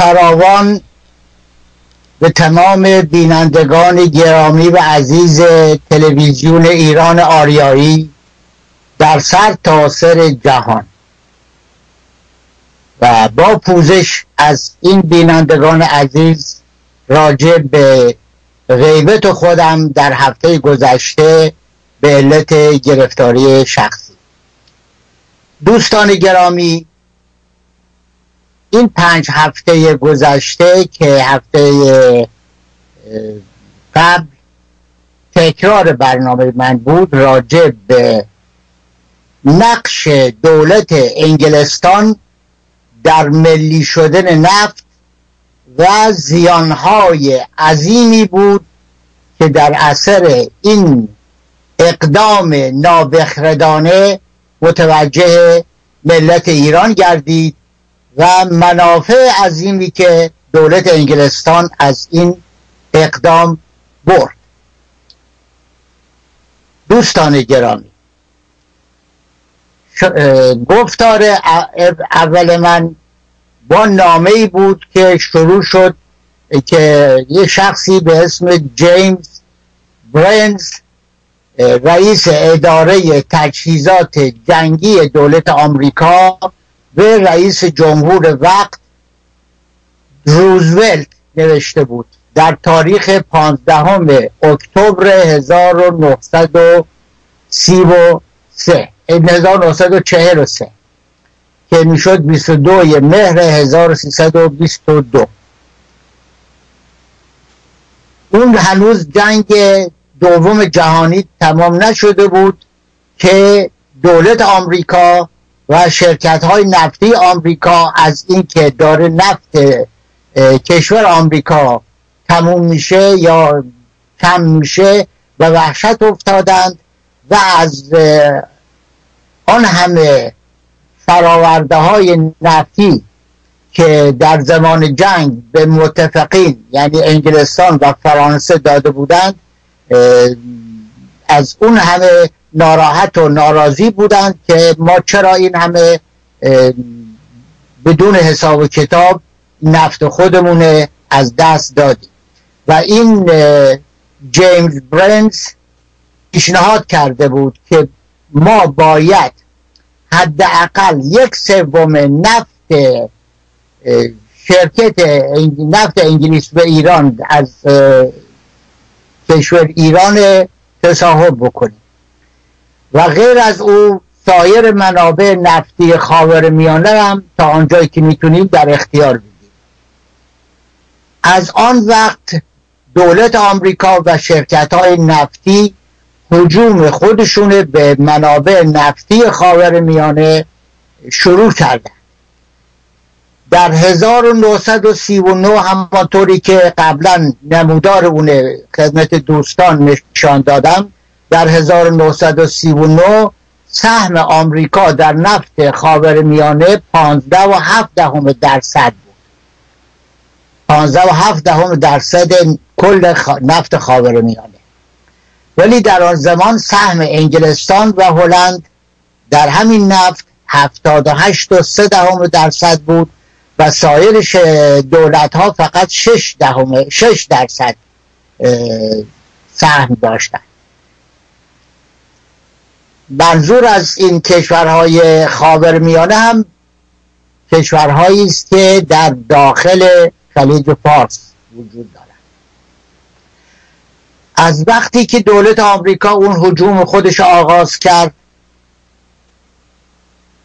فراوان به تمام بینندگان گرامی و عزیز تلویزیون ایران آریایی در سر تاثر جهان. و با پوزش از این بینندگان عزیز راجع به غیبت خودم در هفته گذشته به علت گرفتاری شخصی. دوستان گرامی این پنج هفته گذشته که هفته قبل تکرار برنامه من بود راجع به نقش دولت انگلستان در ملی شدن نفت و زیانهای عظیمی بود که در اثر این اقدام نابخردانه متوجه ملت ایران گردید. و منافع عظیمی که دولت انگلستان از این اقدام برد. دوستان گرامی گفتار اول من با نامه ای بود که شروع شد که یه شخصی به اسم جیمز برنز رئیس اداره تجهیزات جنگی دولت آمریکا به رئیس جمهور وقت روزولت نوشته بود. در تاریخ 15 اکتبر 1933 1943 که می‌شد 22 مهر 1322 اون هنوز جنگ دوم جهانی تمام نشده بود که دولت آمریکا و شرکت های نفتی آمریکا از اینکه داره نفت کشور آمریکا تموم میشه یا کم میشه و وحشت افتادند و از آن همه فراورده های نفتی که در زمان جنگ به متفقین یعنی انگلستان و فرانسه داده بودند از اون همه ناراحت و ناراضی بودند که ما چرا این همه بدون حساب و کتاب نفت خودمون از دست دادیم. و این جیمز برنز پیشنهاد کرده بود که ما باید حداقل یک سوم نفت شرکت نفت انگلیس به ایران از کشور ایران تصاحب بکنیم. و غیر از او سایر منابع نفتی خاور میانه هم تا آنجایی که می‌تونیم در اختیار بگیریم. از آن وقت دولت آمریکا و شرکت های نفتی حجوم خودشون به منابع نفتی خاور میانه شروع کردن در 1939 همانطوری که قبلا نمودار اون خدمت دوستان نشان دادم در 1939 سهم آمریکا در نفت خاور میانه 15 و 7 دهم درصد بود. 15 و 7 دهم درصد کل نفت خاور میانه. ولی در آن زمان سهم انگلستان و هلند در همین نفت 78 و 3 دهم درصد بود و سایر دولت ها فقط 6 دهم 6 درصد سهم داشتند. منظور از این کشورهای خاورمیانه هم کشورهایی است که در داخل خلیج فارس وجود دارند از وقتی که دولت آمریکا اون حجوم خودش آغاز کرد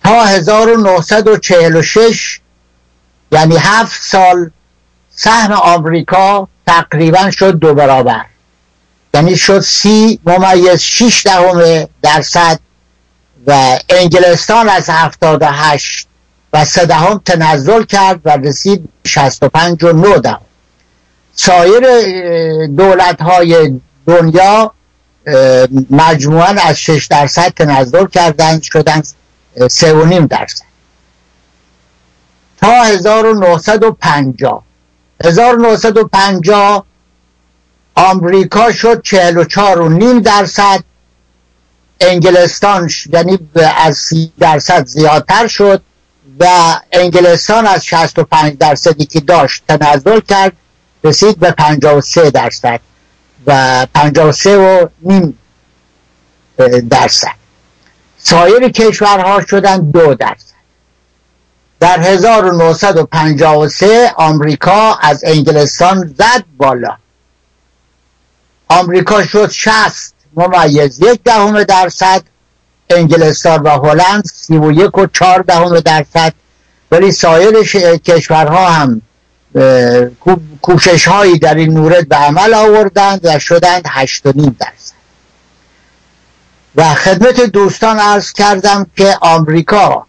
تا 1946 یعنی هفت سال سهم آمریکا تقریبا شد دو برابر. یعنی شد سی ممیز شیش دهم درصد و انگلستان از هفتاد و هشت و سه دهم تنزل کرد و رسید شست و پنج و نو دهم. سایر دولت های دنیا مجموعا از شش درصد تنزل کردن شدن سه و نیم درصد. تا 1950 1950 آمریکا شد 44 و نیم درصد. انگلستان یعنی از سی درصد زیادتر شد و انگلستان از 65 درصدی که داشت تنزل کرد رسید به 53 درصد و 53 و نیم درصد. سایر کشورها شدن دو درصد. در 1953 آمریکا از انگلستان زد بالا. آمریکا شد 60 ممیز یک دهم درصد انگلستان و هلند سی و یک و چهار دهم درصد ولی سایر کشورها هم کوشش هایی در این مورد به عمل آوردند و شدند هشت و نیم درصد. و خدمت دوستان عرض کردم که آمریکا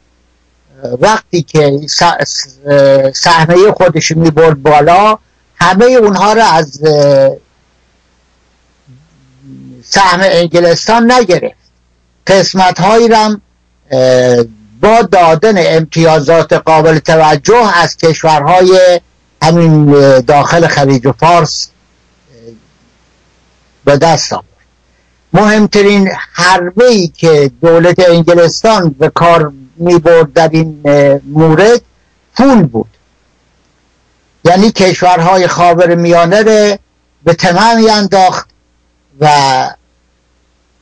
وقتی که صحنه خودش می برد بالا همه اونها را از سهم انگلستان نگرفت. قسمت هایی رم با دادن امتیازات قابل توجه از کشورهای همین داخل خلیج فارس به دست آورد. مهمترین حربه ای که دولت انگلستان به کار می برد در این مورد پول بود. یعنی کشورهای خاور میانه به تمام انداخت و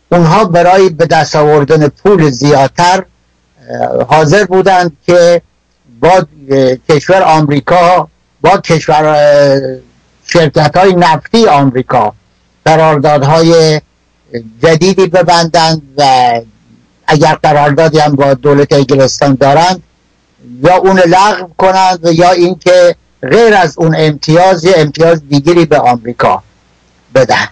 اونها برای به دست آوردن پول زیادتر حاضر بودند که با کشور آمریکا با کشور شرکت های نفتی آمریکا قراردادهای جدیدی ببندند و اگر قراردادی هم با دولت انگلستان دارند یا اون لغو کنند یا اینکه غیر از اون امتیاز یا امتیاز دیگری به آمریکا بدهند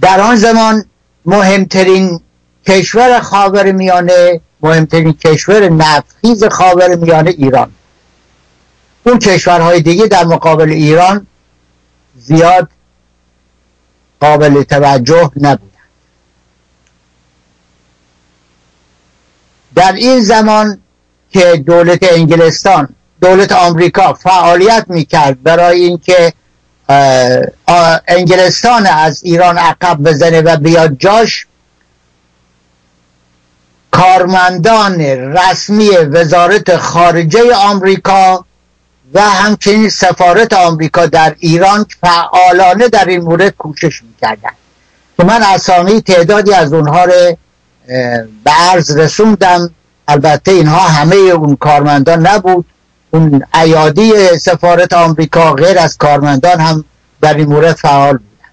در آن زمان مهمترین کشور خاور میانه مهمترین کشور نفتخیز خاور میانه ایران. اون کشورهای دیگه در مقابل ایران زیاد قابل توجه نبودن. در این زمان که دولت انگلستان دولت آمریکا فعالیت می‌کرد برای اینکه انگلستان از ایران عقب بزنه و بیاد جاش. کارمندان رسمی وزارت خارجه آمریکا و همچنین سفارت آمریکا در ایران فعالانه در این مورد کوشش می‌کردن که من اسامی تعدادی از اونها رو به عرض رسوندم. البته اینها همه اون کارمندان نبود. اون ایادی سفارت آمریکا غیر از کارمندان هم در این مورد فعال بودن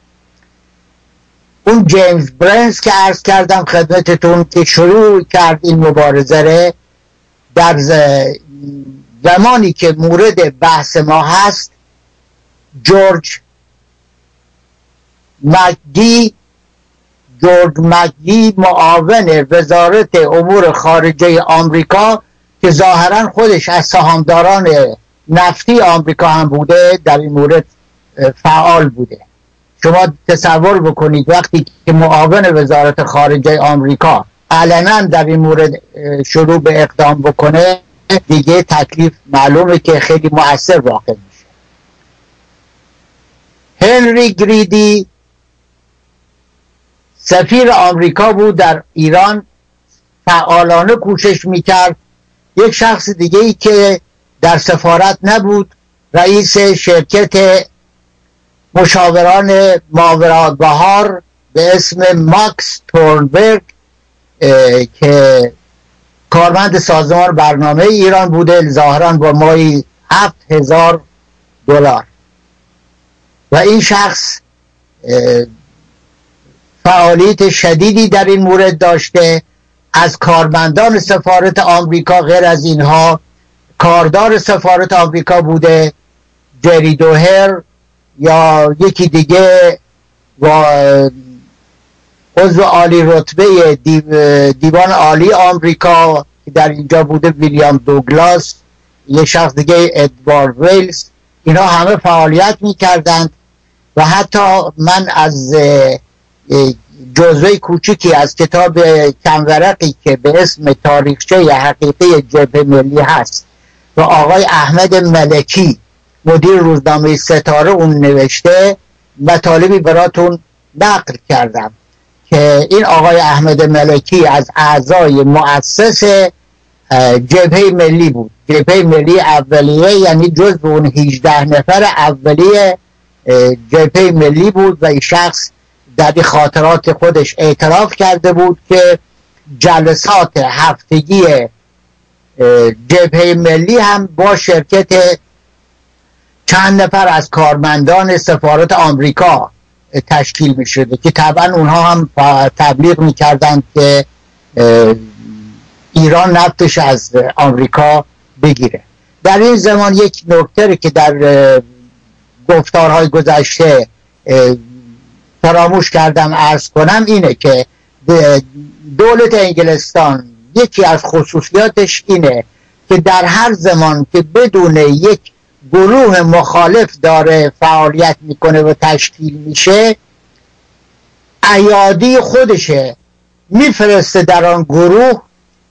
اون جیمز برنز که عرض کردم خدمتتون که شروع کرد این مبارزه در زمانی که مورد بحث ما هست جورج مکدی جورج مکدی معاون وزارت امور خارجه آمریکا که ظاهرا خودش از سهامداران نفتی آمریکا هم بوده در این مورد فعال بوده. شما تصور بکنید وقتی که معاون وزارت خارجه آمریکا علنا در این مورد شروع به اقدام بکنه دیگه تکلیف معلومه که خیلی مؤثر واقع میشه. هنری گریدی سفیر آمریکا بود در ایران فعالانه کوشش می‌کرد یک شخص دیگه ای که در سفارت نبود رئیس شرکت مشاوران ماورا بهار به اسم ماکس تورنبرگ که کارمند سازمان برنامه ایران بوده ظاهرا با مایی هفت هزار دلار. و این شخص فعالیت شدیدی در این مورد داشته. از کارمندان سفارت آمریکا غیر از اینها کاردار سفارت آمریکا بوده جری دوهر یا یکی دیگه و عضو عالی رتبه دیوان عالی آمریکا که در اینجا بوده ویلیام دوگلاس یه شخص دیگه ادوارد ویلز اینا همه فعالیت می‌کردند و حتی من از جزوه کوچیکی از کتاب کمورقی که به اسم تاریخچه حقیقی جبه ملی هست و آقای احمد ملکی مدیر روزنامه ستاره اون نوشته مطالبی براتون نقل کردم که این آقای احمد ملکی از اعضای مؤسس جبهه ملی بود. جبهه ملی اولیه یعنی جز اون 18 نفر اولیه جبهه ملی بود و این شخص در خاطرات خودش اعتراف کرده بود که جلسات هفتگی جبهه ملی هم با شرکت چند نفر از کارمندان سفارت آمریکا تشکیل می شده که طبعا اونها هم تبلیغ می که ایران نفتش از آمریکا بگیره. در این زمان یک نکته که در گفتارهای گذشته فراموش کردم ارز کنم اینه که دولت انگلستان یکی از خصوصیاتش اینه که در هر زمان که بدون یک گروه مخالف داره فعالیت می‌کنه و تشکیل میشه ایادی خودشه میفرسته در آن گروه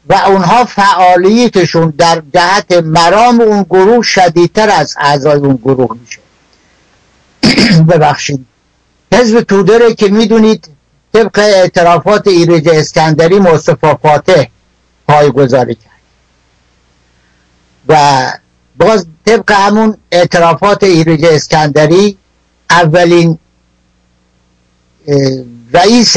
و اونها فعالیتشون در جهت مرام اون گروه شدیدتر از اعضای اون گروه میشه. ببخشید. حزب تودره که می‌دونید طبق اعترافات ایرج اسکندری مصطفى فاتح پایگذاری کرد. و باز طبق همون اعترافات ایرج اسکندری اولین رئیس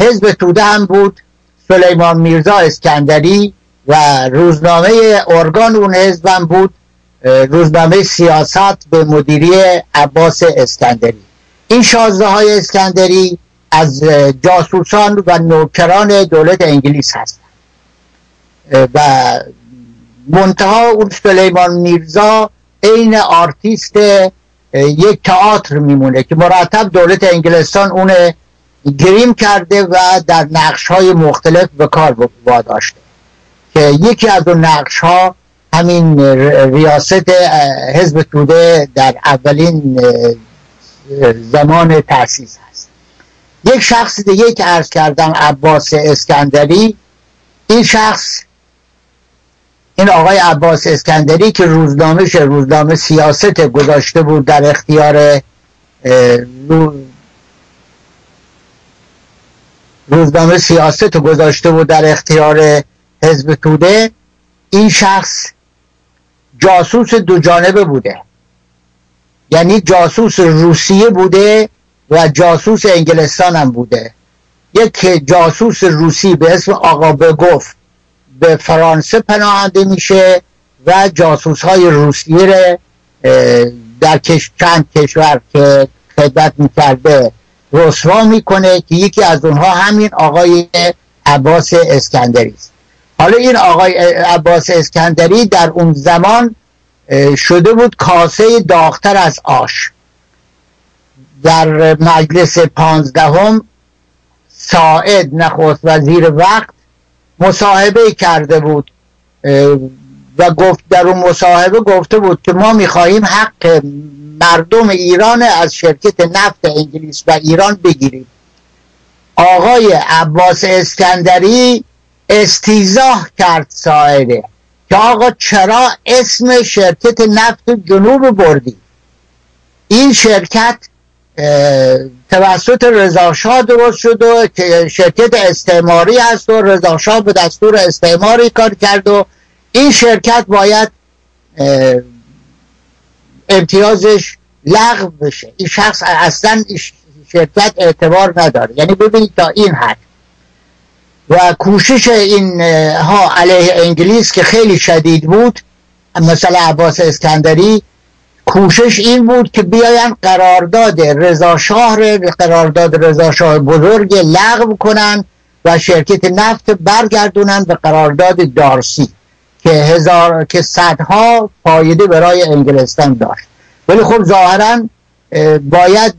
حزب توده هم بود سلیمان میرزا اسکندری و روزنامه ارگان اون حزبم بود روزنامه سیاست به مدیری عباس اسکندری. این شازده های اسکندری از جاسوسان و نوکران دولت انگلیس هستند و منتها اون سلیمان میرزا عین آرتیست یک تئاتر میمونه که مرتب دولت انگلستان اون گریم کرده و در نقش های مختلف به کار واداشته. که یکی از اون نقش ها همین ریاست حزب توده در اولین زمان تأسیس هست یک شخص دیگه که عرض کردم عباس اسکندری این شخص این آقای عباس اسکندری که روزنامه روزنامه سیاست گذاشته بود در اختیار روزنامه سیاست گذاشته بود در اختیار حزب توده این شخص جاسوس دو جانبه بوده. یعنی جاسوس روسیه بوده و جاسوس انگلستان هم بوده. یک جاسوس روسی به اسم آقا بگفت به فرانسه پناهنده میشه و جاسوس های روسیه در کش... چند کشور که خدمت می‌کرده رسوا می‌کنه که یکی از اونها همین آقای عباس اسکندری است. حالا این آقای عباس اسکندری در اون زمان شده بود کاسه داختر از آش. در مجلس پانزدهم ساعد نخست وزیر وقت مصاحبه کرده بود و گفت در اون مصاحبه گفته بود که ما می‌خواهیم حق مردم ایران از شرکت نفت انگلیس و ایران بگیریم. آقای عباس اسکندری استیزاه کرد ساعده. که آقا چرا اسم شرکت نفت جنوب بردی؟ این شرکت توسط رضاشاه درست شد و که شرکت استعماری هست و رضاشاه به دستور استعماری کار کرد و این شرکت باید امتیازش لغو بشه. این شخص اصلا شرکت اعتبار نداره. یعنی ببینید تا این حد. و کوشش این ها علیه انگلیس که خیلی شدید بود مثلا عباس اسکندری کوشش این بود که بیاین قرارداد رضاشاه قرارداد رضاشاه بزرگ لغو کنن و شرکت نفت برگردونن به قرارداد دارسی که هزار که صدها فایده برای انگلستان داشت. ولی خب ظاهرا باید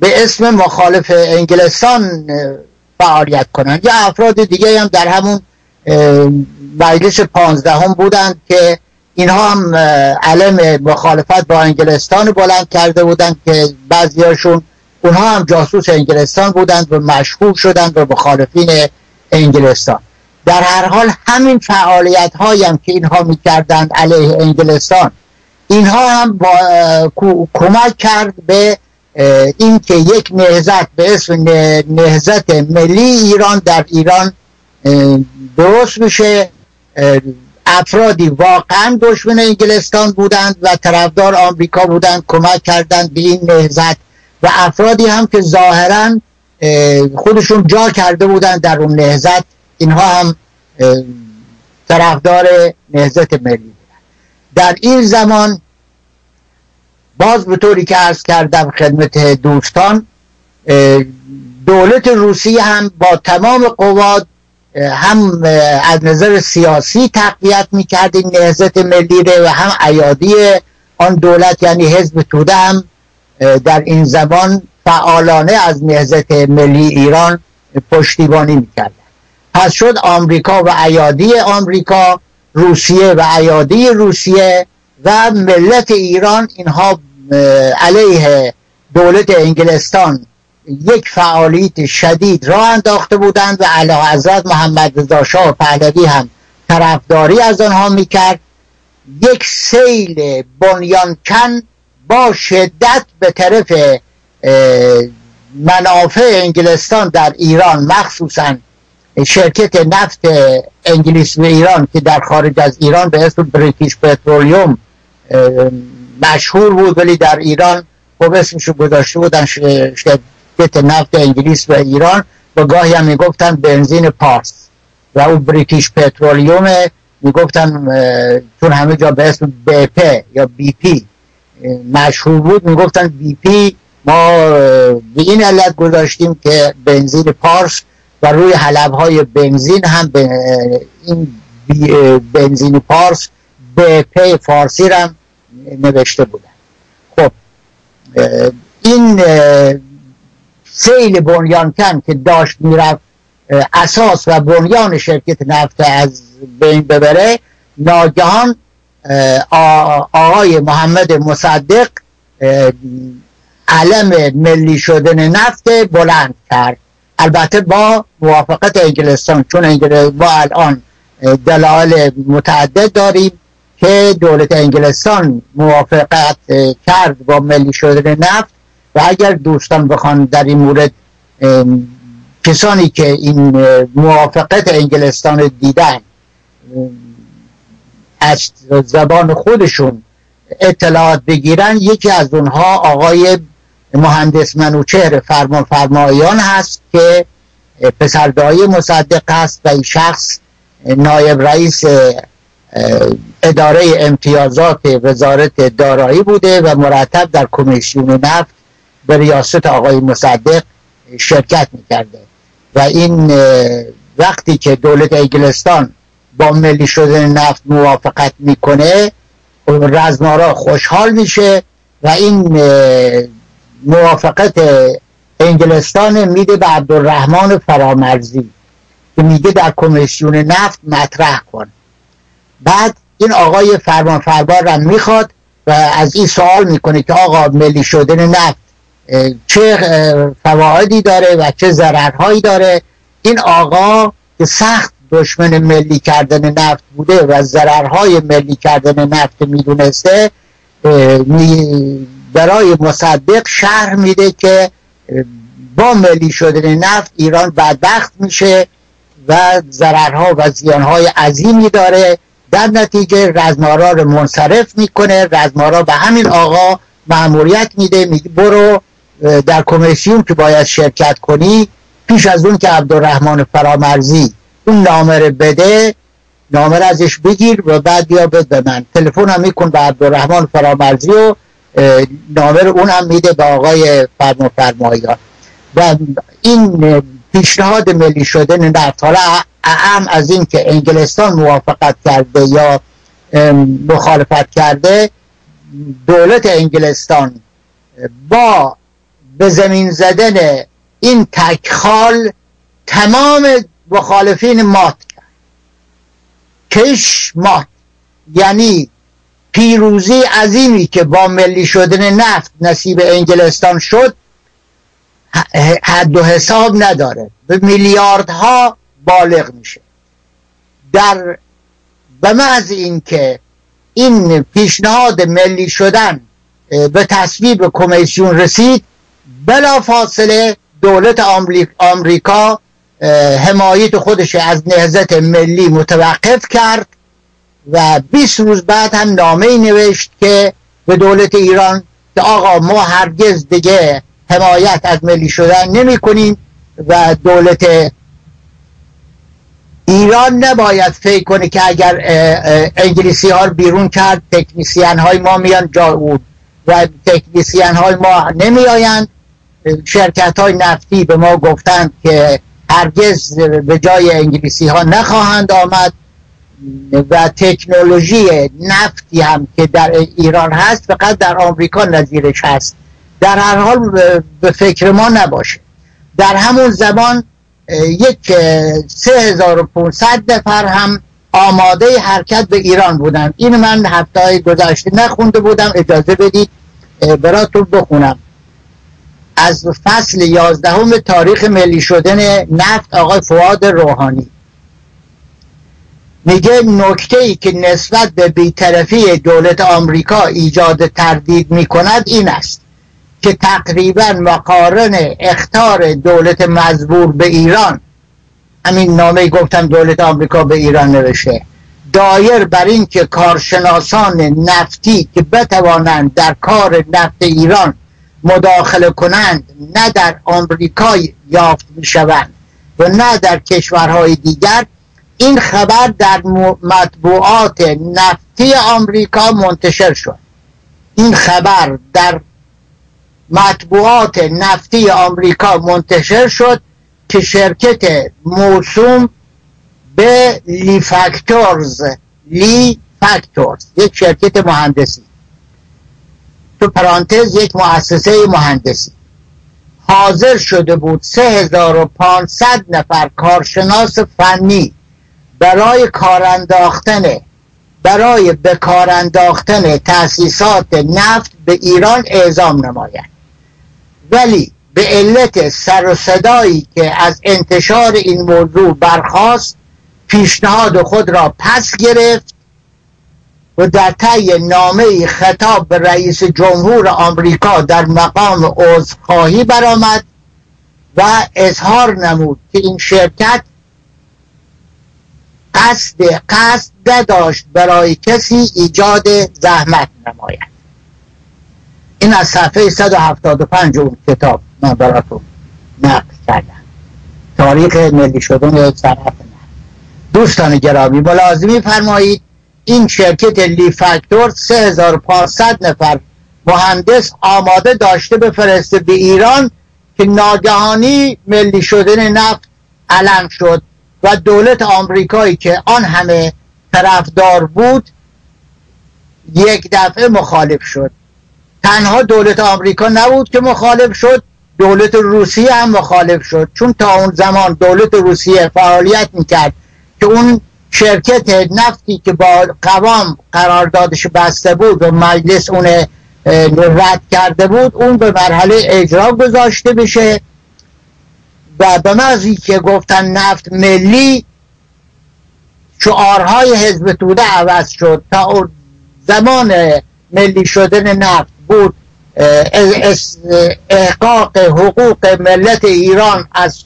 به اسم مخالف انگلستان فعالیت کنند. یا افراد دیگه هم در همون مجلس پانزدهم بودند که اینها هم علم مخالفت با انگلستان بلند کرده بودند که بعضیاشون اونها هم جاسوس انگلستان بودند و مشهور شدند به مخالفین انگلستان. در هر حال همین فعالیت هایم که اینها می‌کردند علیه انگلستان اینها هم با کمک کرد به اینکه یک نهزت به اسم نهزت ملی ایران در ایران درست میشه. افرادی واقعا دشمن انگلستان بودند و طرفدار آمریکا بودند کمک کردند به این نهزت و افرادی هم که ظاهرا خودشون جا کرده بودند در اون نهزت اینها هم طرفدار نهزت ملی بودند. در این زمان باز به طوری که ارز کردم خدمت دوستان دولت روسیه هم با تمام قواد هم از نظر سیاسی تقویت می‌کرد این نهزت ملی و هم ایادی آن دولت یعنی حزب توده هم در این زمان فعالانه از نهزت ملی ایران پشتیبانی می‌کرد. پس شد آمریکا و ایادی آمریکا روسیه و ایادی روسیه و ملت ایران اینها علیه دولت انگلستان یک فعالیت شدید را انداخته بودند و علی حضرت محمد رضا شاه پهلوی هم طرفداری از آنها می‌کرد. یک سیل بنیانکن با شدت به طرف منافع انگلستان در ایران مخصوصا شرکت نفت انگلیس و ایران که در خارج از ایران به اسم بریتیش پترولیوم مشهور بود ولی در ایران خب اسمشو گذاشته بودن شرکت نفت انگلیس و ایران و گاهی هم می‌گفتن بنزین پارس و او British Petroleum می‌گفتن چون همه جا به اسم B یا BP مشهور بود می‌گفتن BP ما به این علت گذاشتیم که بنزین پارس و روی حلب های بنزین هم این بنزین پارس ب پ فارسی هم نوشته بودن خب این سیل بنیانکن که داشت می‌رفت اساس و بنیان شرکت نفت از بین ببره ناگهان آقای محمد مصدق علم ملی شدن نفت بلند کرد. البته با موافقت انگلستان چون انگلستان با الان دلایل متعدد داریم. که دولت انگلستان موافقت کرد با ملی شدن نفت و اگر دوستان بخوان در این مورد کسانی که این موافقت انگلستان دیدن از زبان خودشون اطلاعات بگیرن یکی از اونها آقای مهندس منوچهر فرمان فرمایان هست که پسردایی مصدق هست و این شخص نایب رئیس اداره امتیازات وزارت دارایی بوده و مرتب در کمیسیون نفت به ریاست آقای مصدق شرکت می‌کرده. و این وقتی که دولت انگلستان با ملی شدن نفت موافقت می‌کنه رزمارا خوشحال میشه و این موافقت انگلستان میده به عبدالرحمن فرامرزی که میگه در کمیسیون نفت مطرح کن. بعد این آقای فرمان فربار را می‌خواد و از این سوال می‌کنه که آقا ملی شدن نفت چه فوایدی داره و چه ضررهایی داره؟ این آقا که سخت دشمن ملی کردن نفت بوده و ضررهای ملی کردن نفت می‌دونسته برای مصدق شهر میده که با ملی شدن نفت ایران بدبخت میشه و ضررها و زیانهای عظیمی داره. در نتیجه رزمارا رو منصرف می‌کنه. رزمارا به همین آقا معمولیت میده میگه برو در کمیسیون که باید شرکت کنی پیش از اون که عبدالرحمن فرامرزی اون نامه رو بده نامه را ازش بگیر و بعد بیا به من. تلفن هم میکن به عبدالرحمن فرامرزی و نامه رو اون هم میده به آقای فرما فرمایان و این پیشنهاد ملی شدن نفت حالا اهم از این که انگلستان موافقت کرده یا مخالفت کرده دولت انگلستان با به زمین زدن این تکخال تمام مخالفین مات کرد. کش مات. یعنی پیروزی عظیمی که با ملی شدن نفت نصیب انگلستان شد حد و حساب نداره. به میلیاردها بالغ میشه. در به محض اینکه این پیشنهاد ملی شدن به تصویب کمیسیون رسید بلا فاصله دولت آمریکا حمایت خودش از نهزت ملی متوقف کرد و 20 روز بعد هم نامه ای نوشت که به دولت ایران که آقا ما هرگز دیگه حمایت از ملی شدن نمی کنیم و دولت ایران نباید فکر کنه که اگر انگلیسی ها رو بیرون کرد تکنیسیان های ما میان جا اون و تکنیسیان های ما نمی آیند شرکت های نفتی به ما گفتند که هرگز به جای انگلیسی ها نخواهند آمد و تکنولوژی نفتی هم که در ایران هست فقط در آمریکا نظیرش هست. در هر حال به فکر ما نباشه. در همون زمان یک 3500 نفر هم آماده حرکت به ایران بودن این من هفته گذشته نخونده بودم. اجازه بدید براتون بخونم. از فصل یازدهم تاریخ ملی شدن نفت آقای فواد روحانی. میگه نکته ای که نسبت به بیطرفی دولت آمریکا ایجاد تردید می‌کند این است. که تقریبا مقارن اختار دولت مزبور به ایران همین نامه گفتم دولت آمریکا به ایران نوشته دایر بر این که کارشناسان نفتی که بتوانند در کار نفت ایران مداخله کنند نه در آمریکا یافت می شوند و نه در کشورهای دیگر این خبر در مطبوعات نفتی آمریکا منتشر شد. این خبر در مطبوعات نفتی آمریکا منتشر شد که شرکت موسوم به لی فاکتورز لی فاکتورز یک شرکت مهندسی. تو پرانتز یک مؤسسه مهندسی. حاضر شده بود 3500 نفر کارشناس فنی برای کار انداختن برای به کار انداختن نفت به ایران اعزام نماید. ولی به علت سر و صدایی که از انتشار این موضوع برخواست پیشنهاد خود را پس گرفت و در طی نامه خطاب به رئیس جمهور آمریکا در مقام عذرخواهی برآمد و اظهار نمود که این شرکت قصد قصد نداشت برای کسی ایجاد زحمت نماید. این از صفحه 175 اون کتاب من براتون نقل کردم. تاریخ ملی شدن صنعت دوستان گرامی ملازمی فرمایید این شرکت لی فاکتور 3500 نفر مهندس آماده داشته بفرسته به ایران که ناگهانی ملی شدن نفت علم شد و دولت آمریکایی که آن همه طرفدار بود یک دفعه مخالف شد. تنها دولت آمریکا نبود که مخالف شد دولت روسیه هم مخالف شد. چون تا اون زمان دولت روسیه فعالیت می‌کرد که اون شرکت نفتی که با قوام قراردادش بسته بود و مجلس اون رد کرده بود اون به مرحله اجرا گذاشته بشه. و به مزی که گفتن نفت ملی شعارهای حزب توده عوض شد. تا زمان ملی شدن نفت بود احقاق حقوق ملت ایران از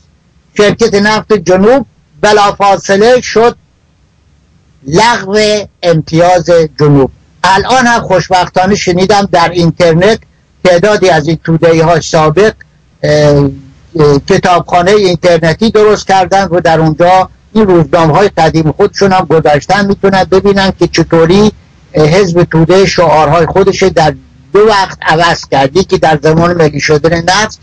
شرکت نفت جنوب بلافاصله شد لغو امتیاز جنوب. الان هم خوشبختانه شنیدم در اینترنت تعدادی از این توده ها سابق کتابخانه اینترنتی درست کردن و در اونجا این روزنامه های قدیم خودشون هم گذاشتن می‌تونن ببینن که چطوری حزب توده شعارهای خودش در دو وقت عوض کرد. یکی در زمان ملی شدن نفت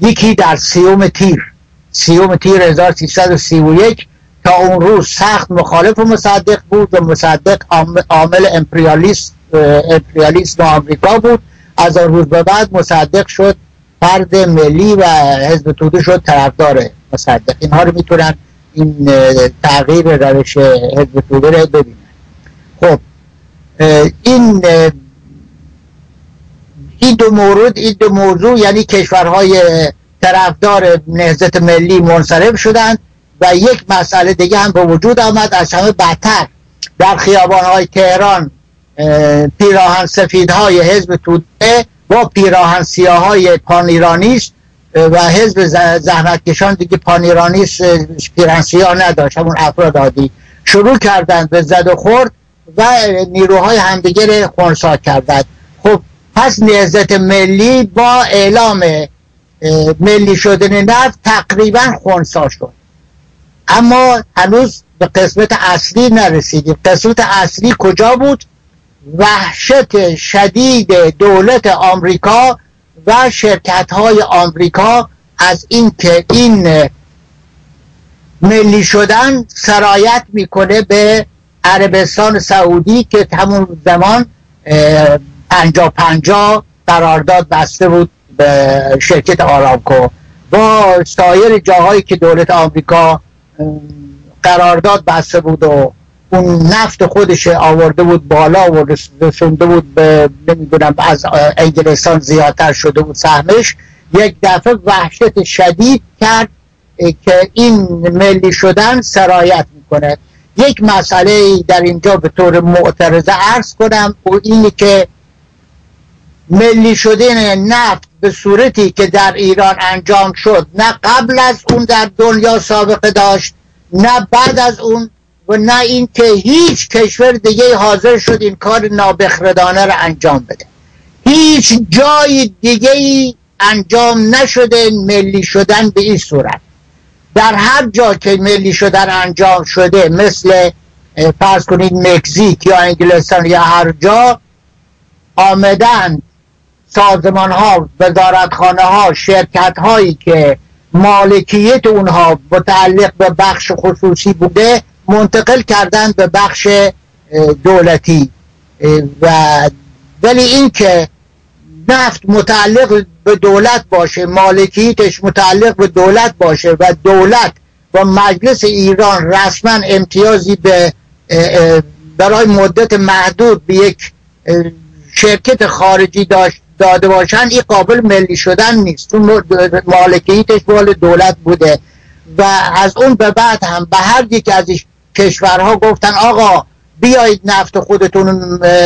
یکی در سیوم تیر. سیوم تیر 1331 تا اون روز سخت مخالف و مصدق بود و مصدق عامل امپریالیست امپریالیست آمریکا بود. از آن روز به بعد مصدق شد فرد ملی و حزب توده شد طرفدار مصدق. اینها رو می‌تونن این تغییر روش حزب توده رو ببینن. خب این این دو مورد این دو موضوع یعنی کشورهای طرفدار نهزت ملی منصرف شدند و یک مسئله دیگه هم به وجود آمد از همه بدتر. در خیابانهای تهران پیراهن سفیدهای حزب توده با پیراهن سیاهای پانیرانیست و حزب زحمتکشان دیگه پانیرانیست پیراهن سیاه نداشت همون افراد عادی. شروع کردند به زد و خورد و نیروهای همدیگه خونسا کردند. خب پس نهزت ملی با اعلام ملی شدن نفت تقریبا خونسا شد. اما هنوز به قسمت اصلی نرسیدیم. قسمت اصلی کجا بود؟ وحشت شدید دولت آمریکا و شرکت های آمریکا از اینکه این ملی شدن سرایت می‌کنه به عربستان سعودی که همون زمان پنجا پنجا قرارداد بسته بود به شرکت آرامکو. با سایر جاهایی که دولت آمریکا قرارداد بسته بود و اون نفت خودش آورده بود بالا و رسونده بود به نمی‌دونم از انگلستان زیادتر شده بود سهمش یک دفعه وحشت شدید کرد که این ملی شدن سرایت می‌کنه. یک مسئله در اینجا به طور معترضه عرض کنم و اینی که ملی شدن نفت به صورتی که در ایران انجام شد نه قبل از اون در دنیا سابقه داشت نه بعد از اون و نه این که هیچ کشور دیگه حاضر شد این کار نابخردانه رو انجام بده. هیچ جای دیگه انجام نشده ملی شدن به این صورت. در هر جا که ملی شدن انجام شده مثل فرض کنید مکزیک یا انگلستان یا هر جا آمدن سازمان ها وزارتخانه ها شرکت هایی که مالکیت اونها متعلق به بخش خصوصی بوده منتقل کردن به بخش دولتی. و ولی اینکه نفت متعلق به دولت باشه مالکیتش متعلق به دولت باشه و دولت با مجلس ایران رسما امتیازی به برای مدت محدود به یک شرکت خارجی داشت داده باشن این قابل ملی شدن نیست. چون مالکیتش مال دولت بوده. و از اون به بعد هم به هر یک از کشورها گفتن آقا بیایید نفت خودتون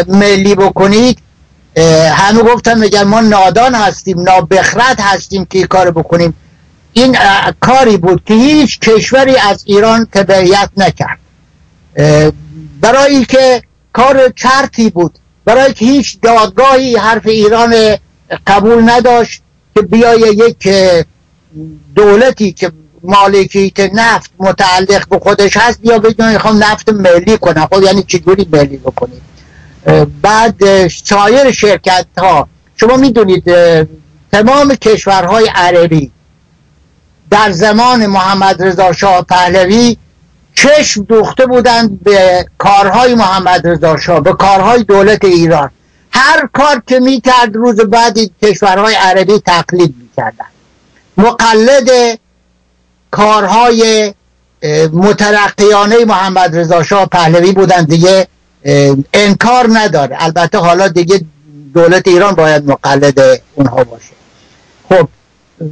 ملی بکنید. همه گفتن میگن ما نادان هستیم نابخرد هستیم که کار بکنیم. این کاری بود که هیچ کشوری از ایران تبعیت نکرد. برای که کار چرتی بود. برای که هیچ دادگاهی حرف ایران قبول نداشت که بیای یک دولتی که مالکیت نفت متعلق به خودش هست بیا بگیم می‌خوام نفت ملی کنم. خب یعنی چجوری ملی بکنید بعد سایر شرکت ها شما می‌دونید تمام کشورهای عربی در زمان محمد رضا شاه پهلوی چشم دوخته بودند به کارهای محمد رضا شاه به کارهای دولت ایران. هر کار که می‌کرد روز بعد کشورهای عربی تقلید می‌کردن مقلد کارهای مترقیانه محمد رضا شاه پهلوی بودن دیگه انکار نداره. البته حالا دیگه دولت ایران باید مقلد اونها باشه. خب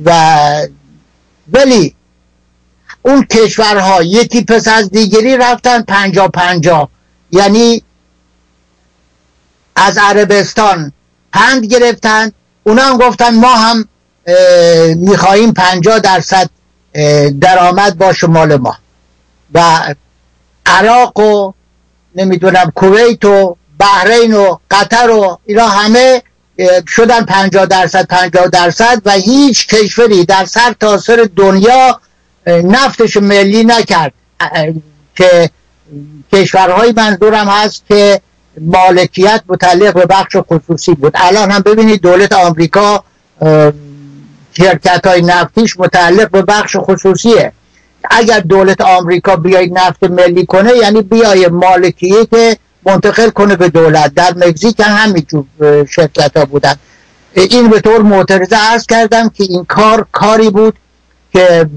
و ولی اون کشورها یکی پس از دیگری رفتن پنجا پنجا. یعنی از عربستان پند گرفتن. اونا هم گفتن ما هم می‌خواهیم پنجا درصد درآمد باشه مال ما. و عراق و نمی‌دونم کویت و بحرین و قطر و اینا همه شدن پنجا درصد پنجا درصد و هیچ کشوری در سر تاثر دنیا نفتش ملی نکرد. که کشورهای منظورم هست که مالکیت متعلق به بخش خصوصی بود. الان هم ببینید دولت آمریکا شرکت های نفتیش متعلق به بخش خصوصیه. اگر دولت آمریکا بیای نفت ملی کنه یعنی بیای مالکیت منتقل کنه به دولت. در مکزیک هم همینجور شرکت ها بودن. این به طور معترضه ارز کردم که این کار کاری بود که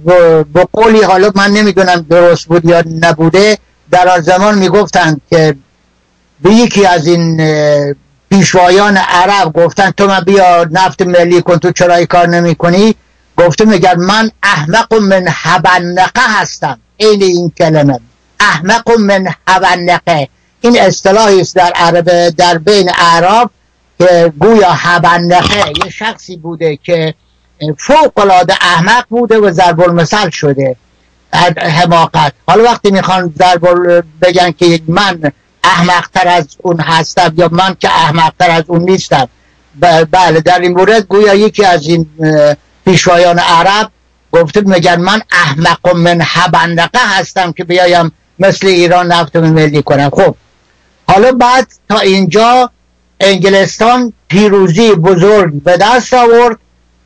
با قولی حالا من نمی‌دونم درست بود یا نبوده در آن زمان می‌گفتند که به یکی از این پیشوایان عرب گفتن تو من بیا نفت ملی کن تو چرا کار نمی کنی گفته میگر من احمق من حبنقه هستم. این این کلمه. احمق من حبنقه. این اصطلاحی است در عرب در بین عرب که گویا حبنقه یه شخصی بوده که فوق العاده احمق بوده و ضرب المثل شده. حماقت. حالا وقتی می‌خوان ضرب بگن که من احمقتر از اون هستم یا من که احمقتر از اون نیستم. بله در این مورد گویا یکی از این پیشوایان عرب گفته میگن من احمق من حبندقه هستم که بیایم مثل ایران نفت ملی کنم. خب حالا بعد تا اینجا انگلستان پیروزی بزرگ به دست آورد.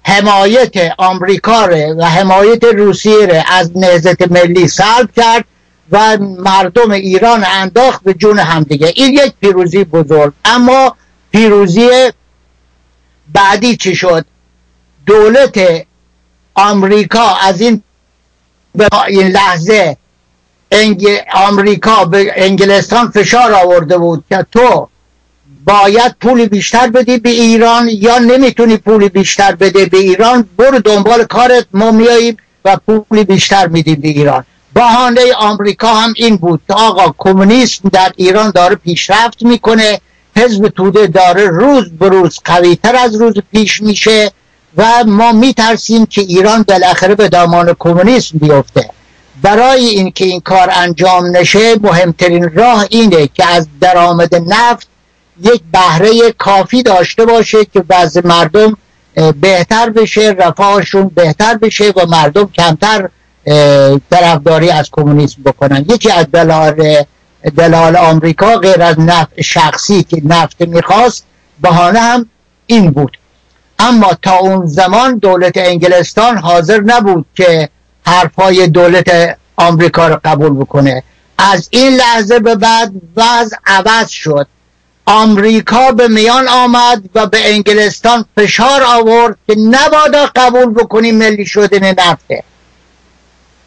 حمایت آمریکا و حمایت روسیه از نهزت ملی سلب کرد و مردم ایران انداخت به جون همدیگه این یک پیروزی بزرگ. اما پیروزی بعدی چی شد؟ دولت آمریکا از این به این لحظه انگ... آمریکا به انگلستان فشار آورده بود که تو باید پول بیشتر بدی به ایران یا نمی‌تونی پول بیشتر بده به ایران برو دنبال کارت ما میاییم و پول بیشتر میدیم به ایران. بهانه آمریکا هم این بود آقا کمونیسم در ایران داره پیشرفت می‌کنه حزب توده داره روز به روز قویتر از روز پیش میشه و ما میترسیم که ایران بالاخره به دامان کمونیسم بیفته. برای اینکه این کار انجام نشه مهمترین راه اینه که از درآمد نفت یک بهره کافی داشته باشه که بعض مردم بهتر بشه رفاهشون بهتر بشه و مردم کمتر طرفداری از کمونیسم بکنن. یکی از دلال دلال آمریکا غیر از نفت شخصی که نفت می‌خواست بهانه هم این بود. اما تا اون زمان دولت انگلستان حاضر نبود که حرفای دولت آمریکا رو قبول بکنه. از این لحظه به بعد وضع عوض شد. آمریکا به میان آمد و به انگلستان فشار آورد که نبادا قبول بکنی ملی شدن نفته.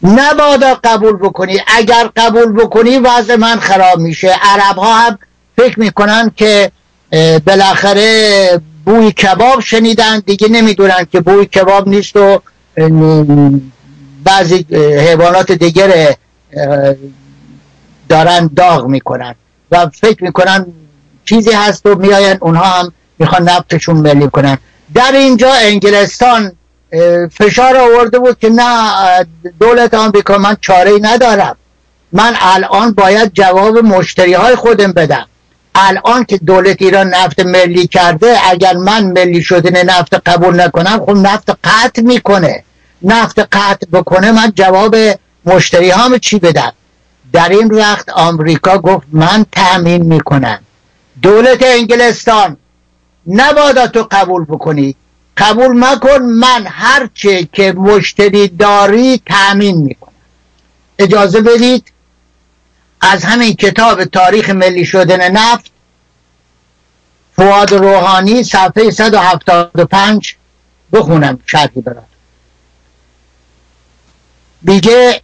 نبادا قبول بکنی. اگر قبول بکنی وضع من خراب میشه. عرب ها هم فکر می‌کنن که بالاخره بوی کباب شنیدن. دیگه نمی‌دونن که بوی کباب نیست و بعضی حیوانات دیگر دارن داغ می‌کنن و فکر می‌کنن چیزی هست و میاین اونها هم می‌خوان نفتشون ملی کنن. در اینجا انگلستان فشار آورده بود که نه دولت آمریکا من چاره ندارم. من الان باید جواب مشتری های خودم بدم. الان که دولت ایران نفت ملی کرده اگر من ملی شدن نفت قبول نکنم خب نفت قطع می‌کنه. نفت قطع بکنه من جواب مشتری هام چی بدم؟ در این وقت آمریکا گفت من تأمین می‌کنم. دولت انگلستان. نبادا تو قبول بکنی. قبول مکن من هرچه که مشتری داری تأمین می‌کنم. اجازه بدید؟ از همین کتاب تاریخ ملی شدن نفت فواد روحانی صفحه 175 بخونم شرحی برات میگه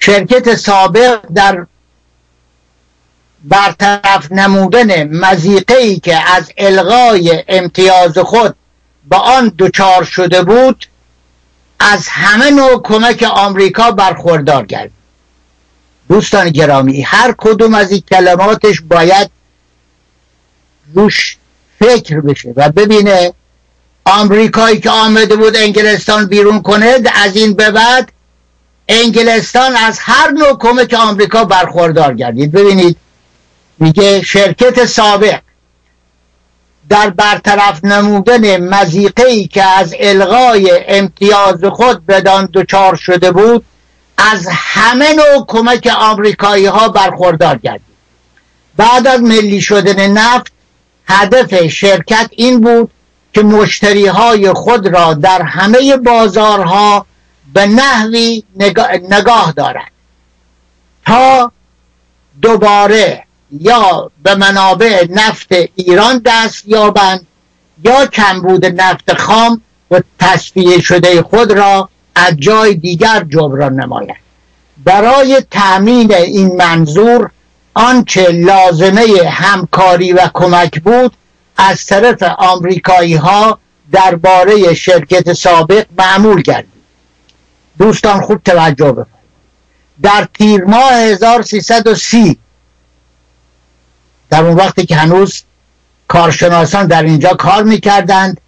شرکت سابق در برطرف نمودن مزیقه ای که از الغای امتیاز خود با آن دچار شده بود از همه نوع کمک آمریکا برخوردار کرد دوستان گرامی هر کدوم از این کلماتش باید روش فکر بشه و ببینه آمریکایی که آمده بود انگلستان بیرون کنه از این به بعد انگلستان از هر نوع کمک آمریکا برخوردار گردید. ببینید میگه شرکت سابق. در برطرف نمودن مزیقه ای که از الغای امتیاز خود بدان دچار شده بود از همه نوع کمک آمریکایی ها برخوردار گردید. بعد از ملی شدن نفت هدف شرکت این بود که مشتری های خود را در همه بازارها به نحوی نگاه دارد. تا دوباره یا به منابع نفت ایران دست یابند یا کمبود نفت خام و تصفیه شده خود را از جای دیگر جبران نماید. برای تأمین این منظور آنچه لازمه همکاری و کمک بود از طرف آمریکایی ها درباره شرکت سابق معمول گردید. دوستان خوب توجه بفرمایید. در تیر ماه 1330 در اون وقتی که هنوز کارشناسان در اینجا کار می‌کردند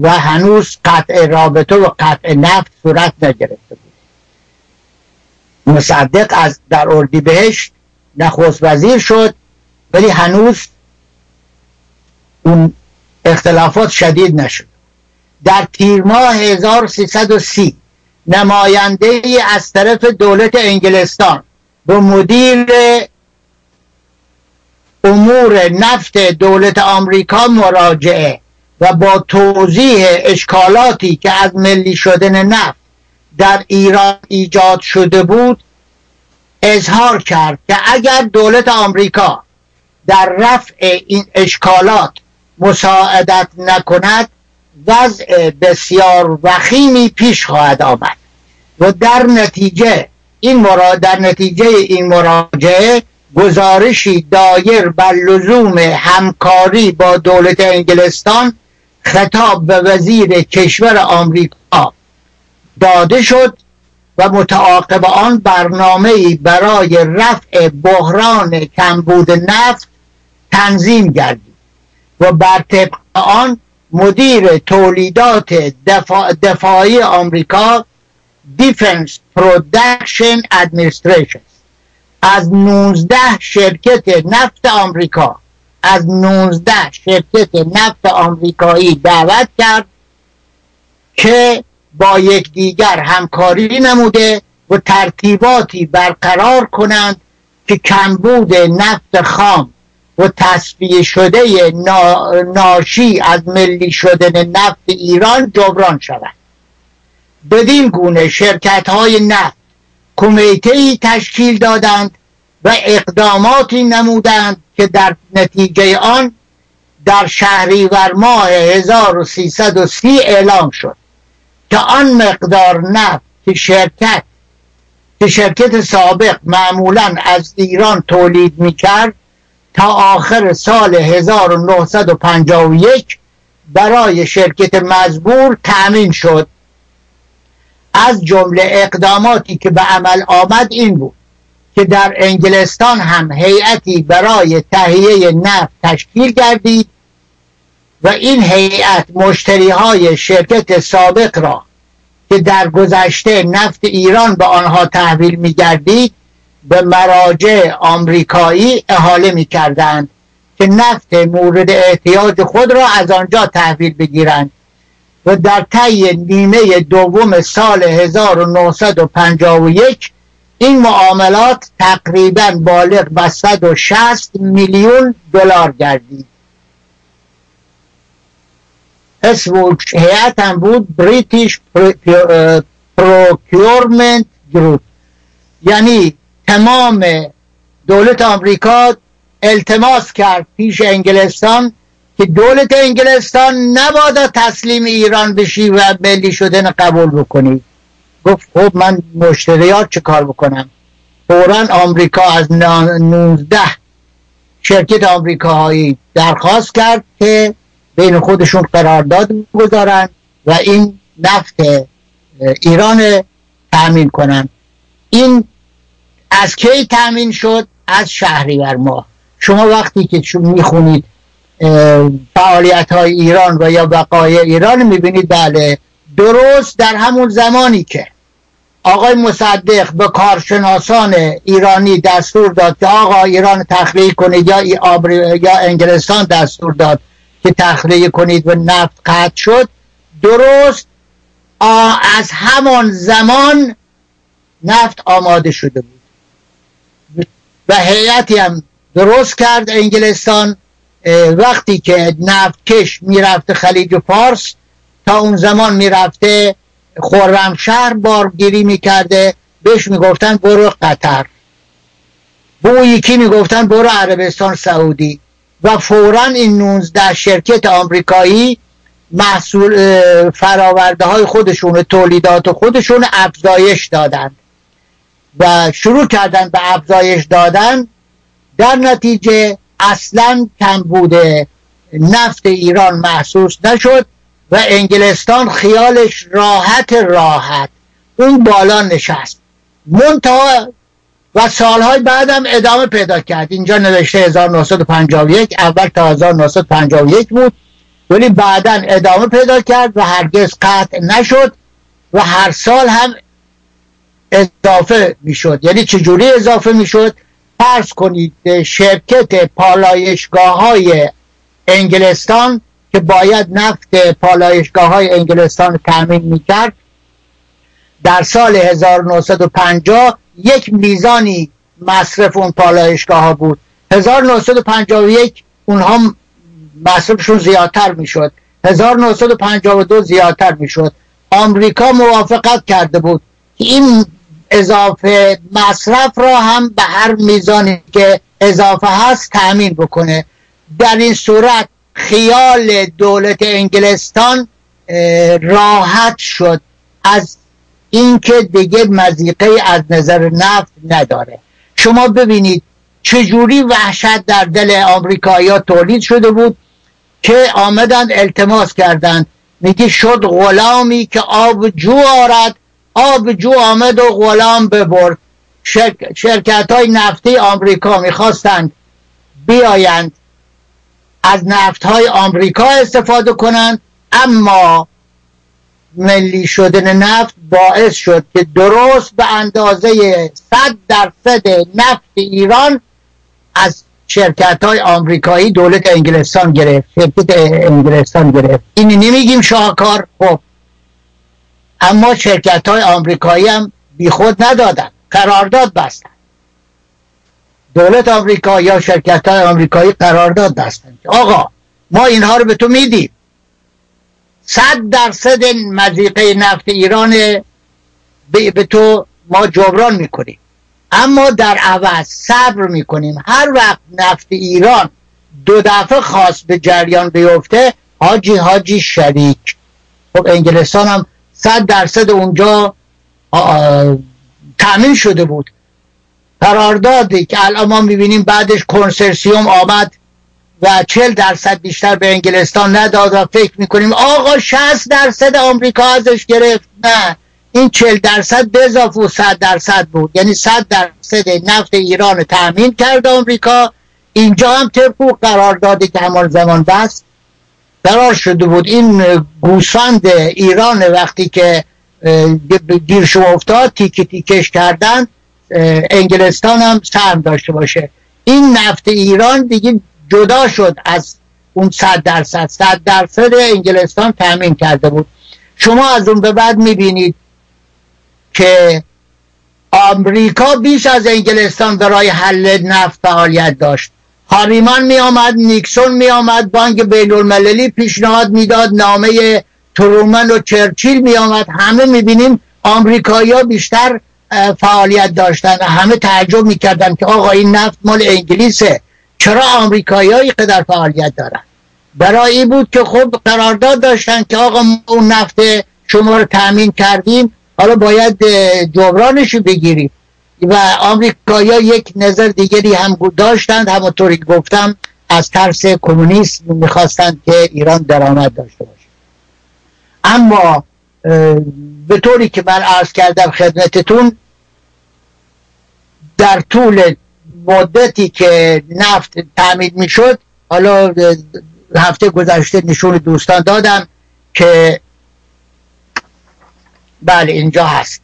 و هنوز قطع رابطه و قطع نفت صورت نگرفته بود. مصدق از در بهشت نخست وزیر شد ولی هنوز اون اختلافات شدید نشد. در تیر ماه 1330 نماینده از طرف دولت انگلستان به مدیر امور نفت دولت آمریکا مراجعه و با توضیح اشکالاتی که از ملی شدن نفت در ایران ایجاد شده بود اظهار کرد که اگر دولت آمریکا در رفع این اشکالات مساعدت نکند وضع بسیار وخیمی پیش خواهد آمد و در نتیجه این مرا... در نتیجه این مراجعه گزارشی دایر بر لزوم همکاری با دولت انگلستان خطاب به وزیر کشور آمریکا داده شد و متعاقب آن برنامه برای رفع بحران کمبود نفت تنظیم گردید و بر طبق آن مدیر تولیدات دفاع دفاعی آمریکا Defense Production Administration از 19 شرکت نفت آمریکا از 19 شرکت نفت آمریکایی دعوت کرد که با یکدیگر همکاری نموده و ترتیباتی برقرار کنند که کمبود نفت خام و تصفیه شده ناشی از ملی شدن نفت ایران جبران شود. بدین گونه شرکت های نفت کمیته تشکیل دادند و اقداماتی نمودند که در نتیجه آن در شهریور ماه 1330 اعلام شد که آن مقدار نفت که شرکت که شرکت سابق معمولا از ایران تولید می‌کرد تا آخر سال 1951 برای شرکت مزبور تأمین شد. از جمله اقداماتی که به عمل آمد این بود که در انگلستان هم هیئتی برای تهیه نفت تشکیل گردید و این هیئت مشتری های شرکت سابق را که در گذشته نفت ایران به آنها تحویل می گردید به مراجع آمریکایی احاله می کردند که نفت مورد احتیاج خود را از آنجا تحویل بگیرند. و در طی نیمه دوم سال 1951 این معاملات تقریبا بالغ به 160 میلیون دلار گردید. اسم هیئت هم بود British Procurement Group یعنی تمام دولت آمریکا التماس کرد پیش انگلستان که دولت انگلستان نبادا تسلیم ایران بشی و ملی شدن قبول بکنی. گفت خب من مشتریات چه کار بکنم؟ فورا آمریکا از 19 شرکت آمریکاهایی درخواست کرد که بین خودشون قرارداد گذارن و این نفت ایران تأمین کنن. این از کی تأمین شد؟ از شهریور ماه. شما وقتی که می‌خونید فعالیت های ایران و یا وقایع ایران می‌بینید بله. درست در همون زمانی که آقای مصدق به کارشناسان ایرانی دستور داد که آقا ایران تخلیه کنید یا, یا انگلستان دستور داد که تخلیه کنید و نفت قطع شد درست از همان زمان نفت آماده شده بود. و هیئتی هم درست کرد انگلستان. وقتی که نفت کش می‌رفته خلیج فارس تا اون زمان می‌رفته شهر بارگیری می‌کرده بهش می‌گفتن برو قطر. به اون یکی می‌گفتن برو عربستان سعودی. و فورا این 19 شرکت آمریکایی محصول فراورده های خودشون تولیدات خودشون افزایش دادن. و شروع کردن به افزایش دادن در نتیجه اصلا کم بوده. نفت ایران محسوس نشد و انگلستان خیالش راحت راحت. اون بالا نشست. منتها و سالهای بعدم ادامه پیدا کرد. اینجا نوشته 1951 اول تا 1951 بود. ولی بعدا ادامه پیدا کرد و هرگز قطع نشد و هر سال هم اضافه می‌شد. یعنی چجوری اضافه می‌شد؟ فرض کنید شرکت پالایشگاه های انگلستان که باید نفت پالایشگاه های انگلستان تأمین می‌کرد در سال 1950 یک میزانی مصرف اون پالایشگاه ها بود 1951 اونها مصرفشون زیادتر می‌شد. 1952 زیادتر می‌شد. آمریکا موافقت کرده بود این اضافه مصرف را هم به هر میزانی که اضافه هست تأمین بکنه. در این صورت خیال دولت انگلستان راحت شد از اینکه دیگه مزیقه از نظر نفت نداره. شما ببینید چجوری وحشت در دل آمریکایی تولید شده بود که آمدن التماس کردند میگه شد غلامی که آب جو آرد آب جو آمد و غلام ببرد. شرکت های نفتی آمریکا می‌خواستند بیایند از نفت های آمریکا استفاده کنند اما ملی شدن نفت باعث شد که درست به اندازه 100 درصد نفت ایران از شرکت های آمریکایی دولت انگلستان گرفت شرکت انگلستان گرفت. این نمیگیم شاهکار. خب اما شرکت های آمریکایی هم بی خود ندادن. قرارداد بستن. دولت آمریکا یا شرکت های آمریکایی قرارداد بستن. آقا ما اینها رو به تو میدیم. صد درصد مزیقه نفت ایران به تو ما جبران می‌کنیم. اما در عوض صبر می‌کنیم. هر وقت نفت ایران دو دفعه خواست به جریان بیفته حاجی حاجی شریک. خب انگلستان هم صد درصد اونجا تأمین شده بود. قراردادی که الان ما می‌بینیم بعدش کنسرسیوم آمد و چل درصد بیشتر به انگلستان نداد و فکر می‌کنیم آقا 60 درصد آمریکا ازش گرفت. نه این چل درصد به اضافه و صد درصد بود. یعنی صد درصد نفت ایران تأمین کرد آمریکا. اینجا هم طبق قراردادی که همان زمان بست قرار شده بود این گوسفند ایران وقتی که گیر شما افتاد تیک تیکش کردن انگلستان هم سهم داشته باشه. این نفت ایران دیگه جدا شد از اون صد درصد. صد درصد انگلستان تأمین کرده بود. شما از اون به بعد می‌بینید که آمریکا بیش از انگلستان برای حل نفت فعالیت داشت. هاریمان می آمد نیکسون می آمد بانک بین المللی پیشنهاد می‌داد نامه ترومن و چرچیل می آمد همه می بینیم آمریکایی بیشتر فعالیت داشتن همه تعجب می‌کردن که آقا این نفت مال انگلیسه. چرا آمریکایی های قدر فعالیت دارن؟ برای این بود که خب قرارداد داشتن که آقا اون نفت شما رو تأمین کردیم حالا باید جبرانش بگیریم. و آمریکایی یک نظر دیگری هم داشتند همونطوری گفتم از ترس کمونیسم می‌خواستند که ایران درآمد داشته باشه. اما به طوری که من عرض کردم خدمتتون در طول مدتی که نفت تعمید می‌شد حالا هفته گذشته نشون دوستان دادم که بله اینجا هست.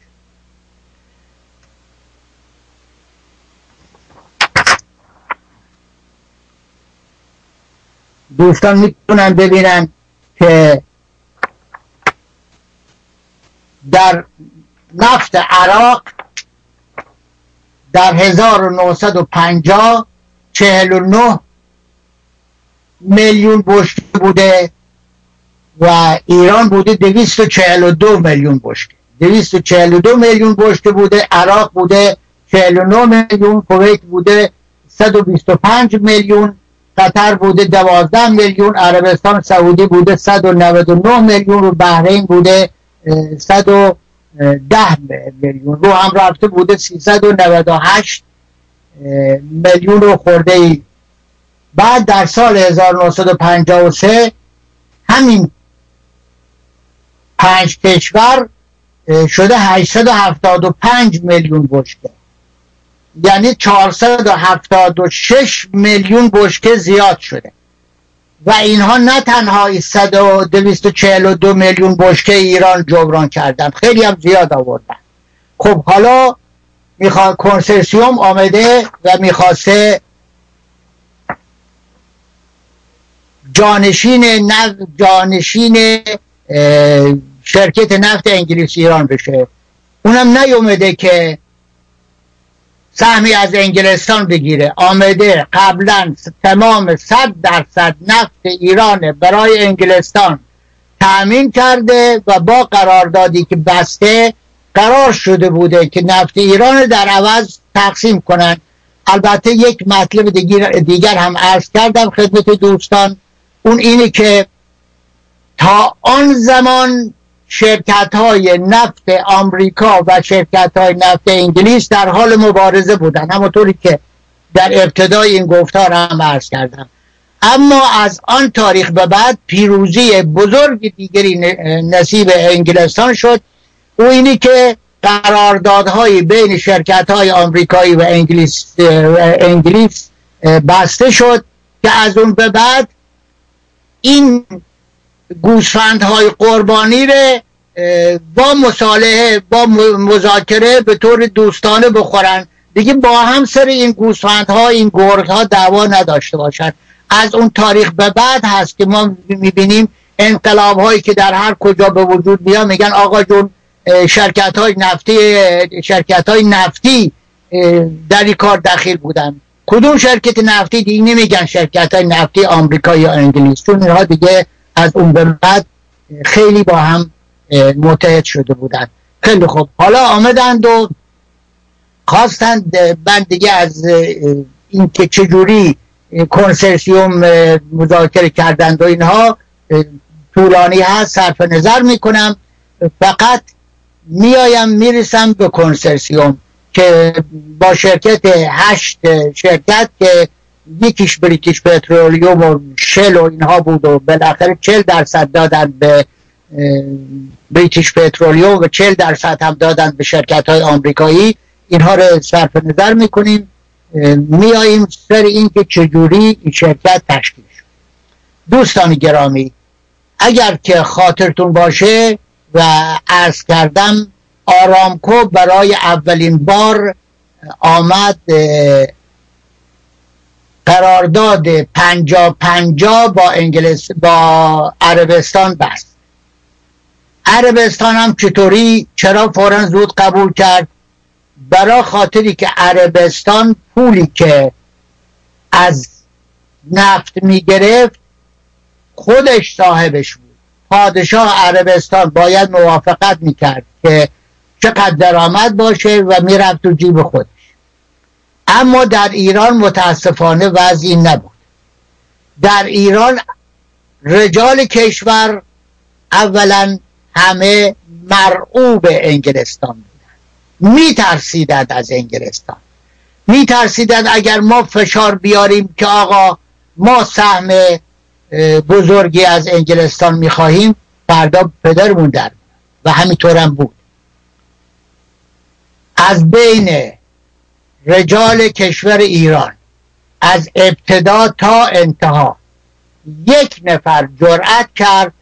دوستان می‌تونن ببینن که در نفت عراق در 1950 49 میلیون بشکه بوده و ایران بوده 242 میلیون بشکه. 242 میلیون بشکه بوده عراق بوده 49 میلیون کویت بوده 125 میلیون قطر بوده 12 میلیون عربستان سعودی بوده 199 میلیون و بحرین بوده 110 میلیون. رو هم رفته بوده 398 میلیون رو خورده ای بعد در سال 1953 همین پنج کشور شده 875 میلیون بشکه. یعنی 476 میلیون بشکه زیاد شده. و اینها نه تنها 242 میلیون بشکه ایران جبران کردن خیلی هم زیاد آوردن. خب حالا میخوا... کنسرسیوم آمده و می‌خواسته جانشین نف... جانشین شرکت نفت انگلیس ایران بشه. اونم نیومده که سهمی از انگلستان بگیره. آمده قبلا تمام صد درصد نفت ایران برای انگلستان تأمین کرده و با قراردادی که بسته قرار شده بوده که نفت ایران در عوض تقسیم کنن. البته یک مطلب دیگر هم عرض کردم خدمت دوستان. اون اینه که تا آن زمان شرکت های نفت آمریکا و شرکت های نفت انگلیس در حال مبارزه بودن. همونطوری که در ابتدای این گفتار هم عرض کردم. اما از آن تاریخ به بعد پیروزی بزرگ دیگری نصیب انگلستان شد. او اینی که قراردادهای بین شرکت های آمریکایی و انگلیس, انگلیس بسته شد که از اون به بعد این گوسفندهای قربانی رو با مصالحه با مذاکره به طور دوستانه بخورن. دیگه با هم سر این گوسفندها این گرگها دعوا نداشته باشند از اون تاریخ به بعد هست که ما می‌بینیم انقلاب هایی که در هر کجا به وجود میاد میگن آقا جون شرکت های نفتی شرکت های نفتی در این کار دخیل بودن. کدوم شرکت نفتی؟ دیگه نمیگن شرکت های نفتی آمریکا یا انگلیس چون اینها دیگه از اون به بعد خیلی با هم متحد شده بودن. خیلی خوب. حالا آمدند و خواستند من دیگه از اینکه چجوری کنسرسیوم مذاکره کردند و اینها طولانی هست صرف نظر می‌کنم. فقط میایم می‌رسم به کنسرسیوم که با شرکت هشت شرکت که یکیش بریتیش پترولیوم و شل و اینها بود و بالاخره چل درصد دادن به بریتیش پترولیوم و چل درصد هم دادن به شرکت های آمریکایی. اینها رو صرف نظر می‌کنیم. میاییم سر این که چجوری این شرکت تشکیل شد. دوستان گرامی اگر که خاطرتون باشه و عرض کردم آرامکو برای اولین بار آمد قرارداد پنجا پنجا با انگلیس با عربستان بست. عربستان هم چطوری؟ چرا فورا زود قبول کرد؟ برا خاطری که عربستان پولی که از نفت می‌گرفت خودش صاحبش بود. پادشاه عربستان باید موافقت می‌کرد که چقدر درآمد باشه و می‌رفت تو جیب خودش. اما در ایران متاسفانه وضعی نبود. در ایران رجال کشور اولا همه مرعوب انگلستان بودن میترسیدند از انگلستان. میترسیدند اگر ما فشار بیاریم که آقا ما سهم بزرگی از انگلستان می‌خواهیم فردا پدرمون در و همینطورم بود. از بین رجال کشور ایران. از ابتدا تا انتها. یک نفر جرأت کرد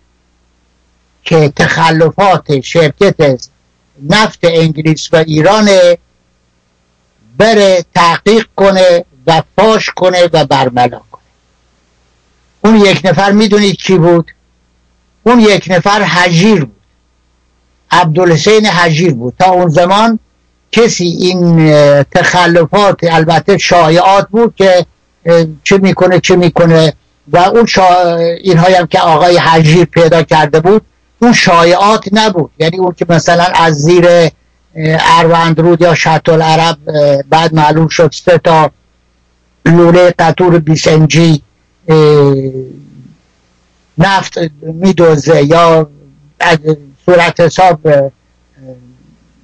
که تخلفات شرکت نفت انگلیس و ایران بره تحقیق کنه و پاش کنه و برملا کنه. اون یک نفر می‌دونید کی بود؟ اون یک نفر حجیر بود. عبدالحسین حجیر بود. تا اون زمان کسی این تخلفات البته شایعات بود که چه می‌کنه چه می‌کنه. و اون شا... اینهایی هم که آقای حجیر پیدا کرده بود اون شایعات نبود. یعنی اون که مثلا از زیر اروندرود یا شطل عرب بعد معلوم شد سه تا لوله قطور بیسنجی نفت میدوزه یا صورت حساب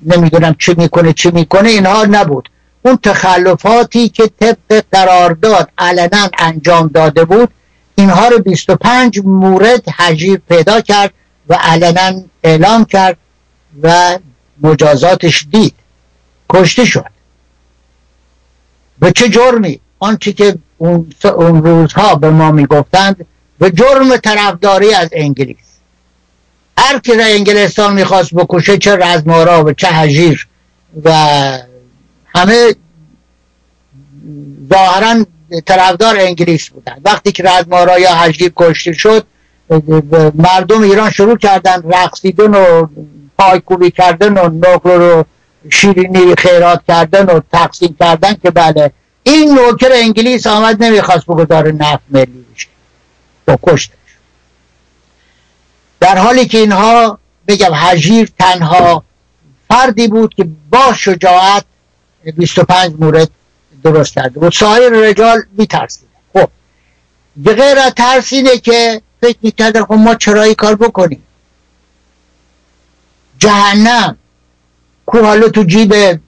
نمی‌دونم چی می‌کنه چی می‌کنه اینها نبود. اون تخلفاتی که طبق قرارداد علنا انجام داده بود اینها رو 25 مورد حجیر پیدا کرد و علنا اعلام کرد و مجازاتش دید. کشته شد. به چه جرمی؟ آنچه که اون روزها به ما می‌گفتند به جرم طرفداری از انگلیس. هر کی را انگلستان می‌خواست بکشه چه رزمارا و چه حجیر و همه ظاهرا طرفدار انگلیس بودن وقتی که رزمارا یا حجیر کشته شد مردم ایران شروع کردن رقصیدن و پایکوبی کردن و نقل رو شیرینی خیرات کردن و تقسیم کردن که بله این نوکر انگلیس آمد نمی‌خواست بگذاره نفت ملی بشه با کشتش در حالی که اینها بگم حجیر تنها فردی بود که با شجاعت 25 مورد درست کرده بود. سایر رجال میترسیدن. خب به غیر از ترس اینه که فکر می‌کردن خب ما چرا کار بکنیم؟ جهنم کو حالا تو جیب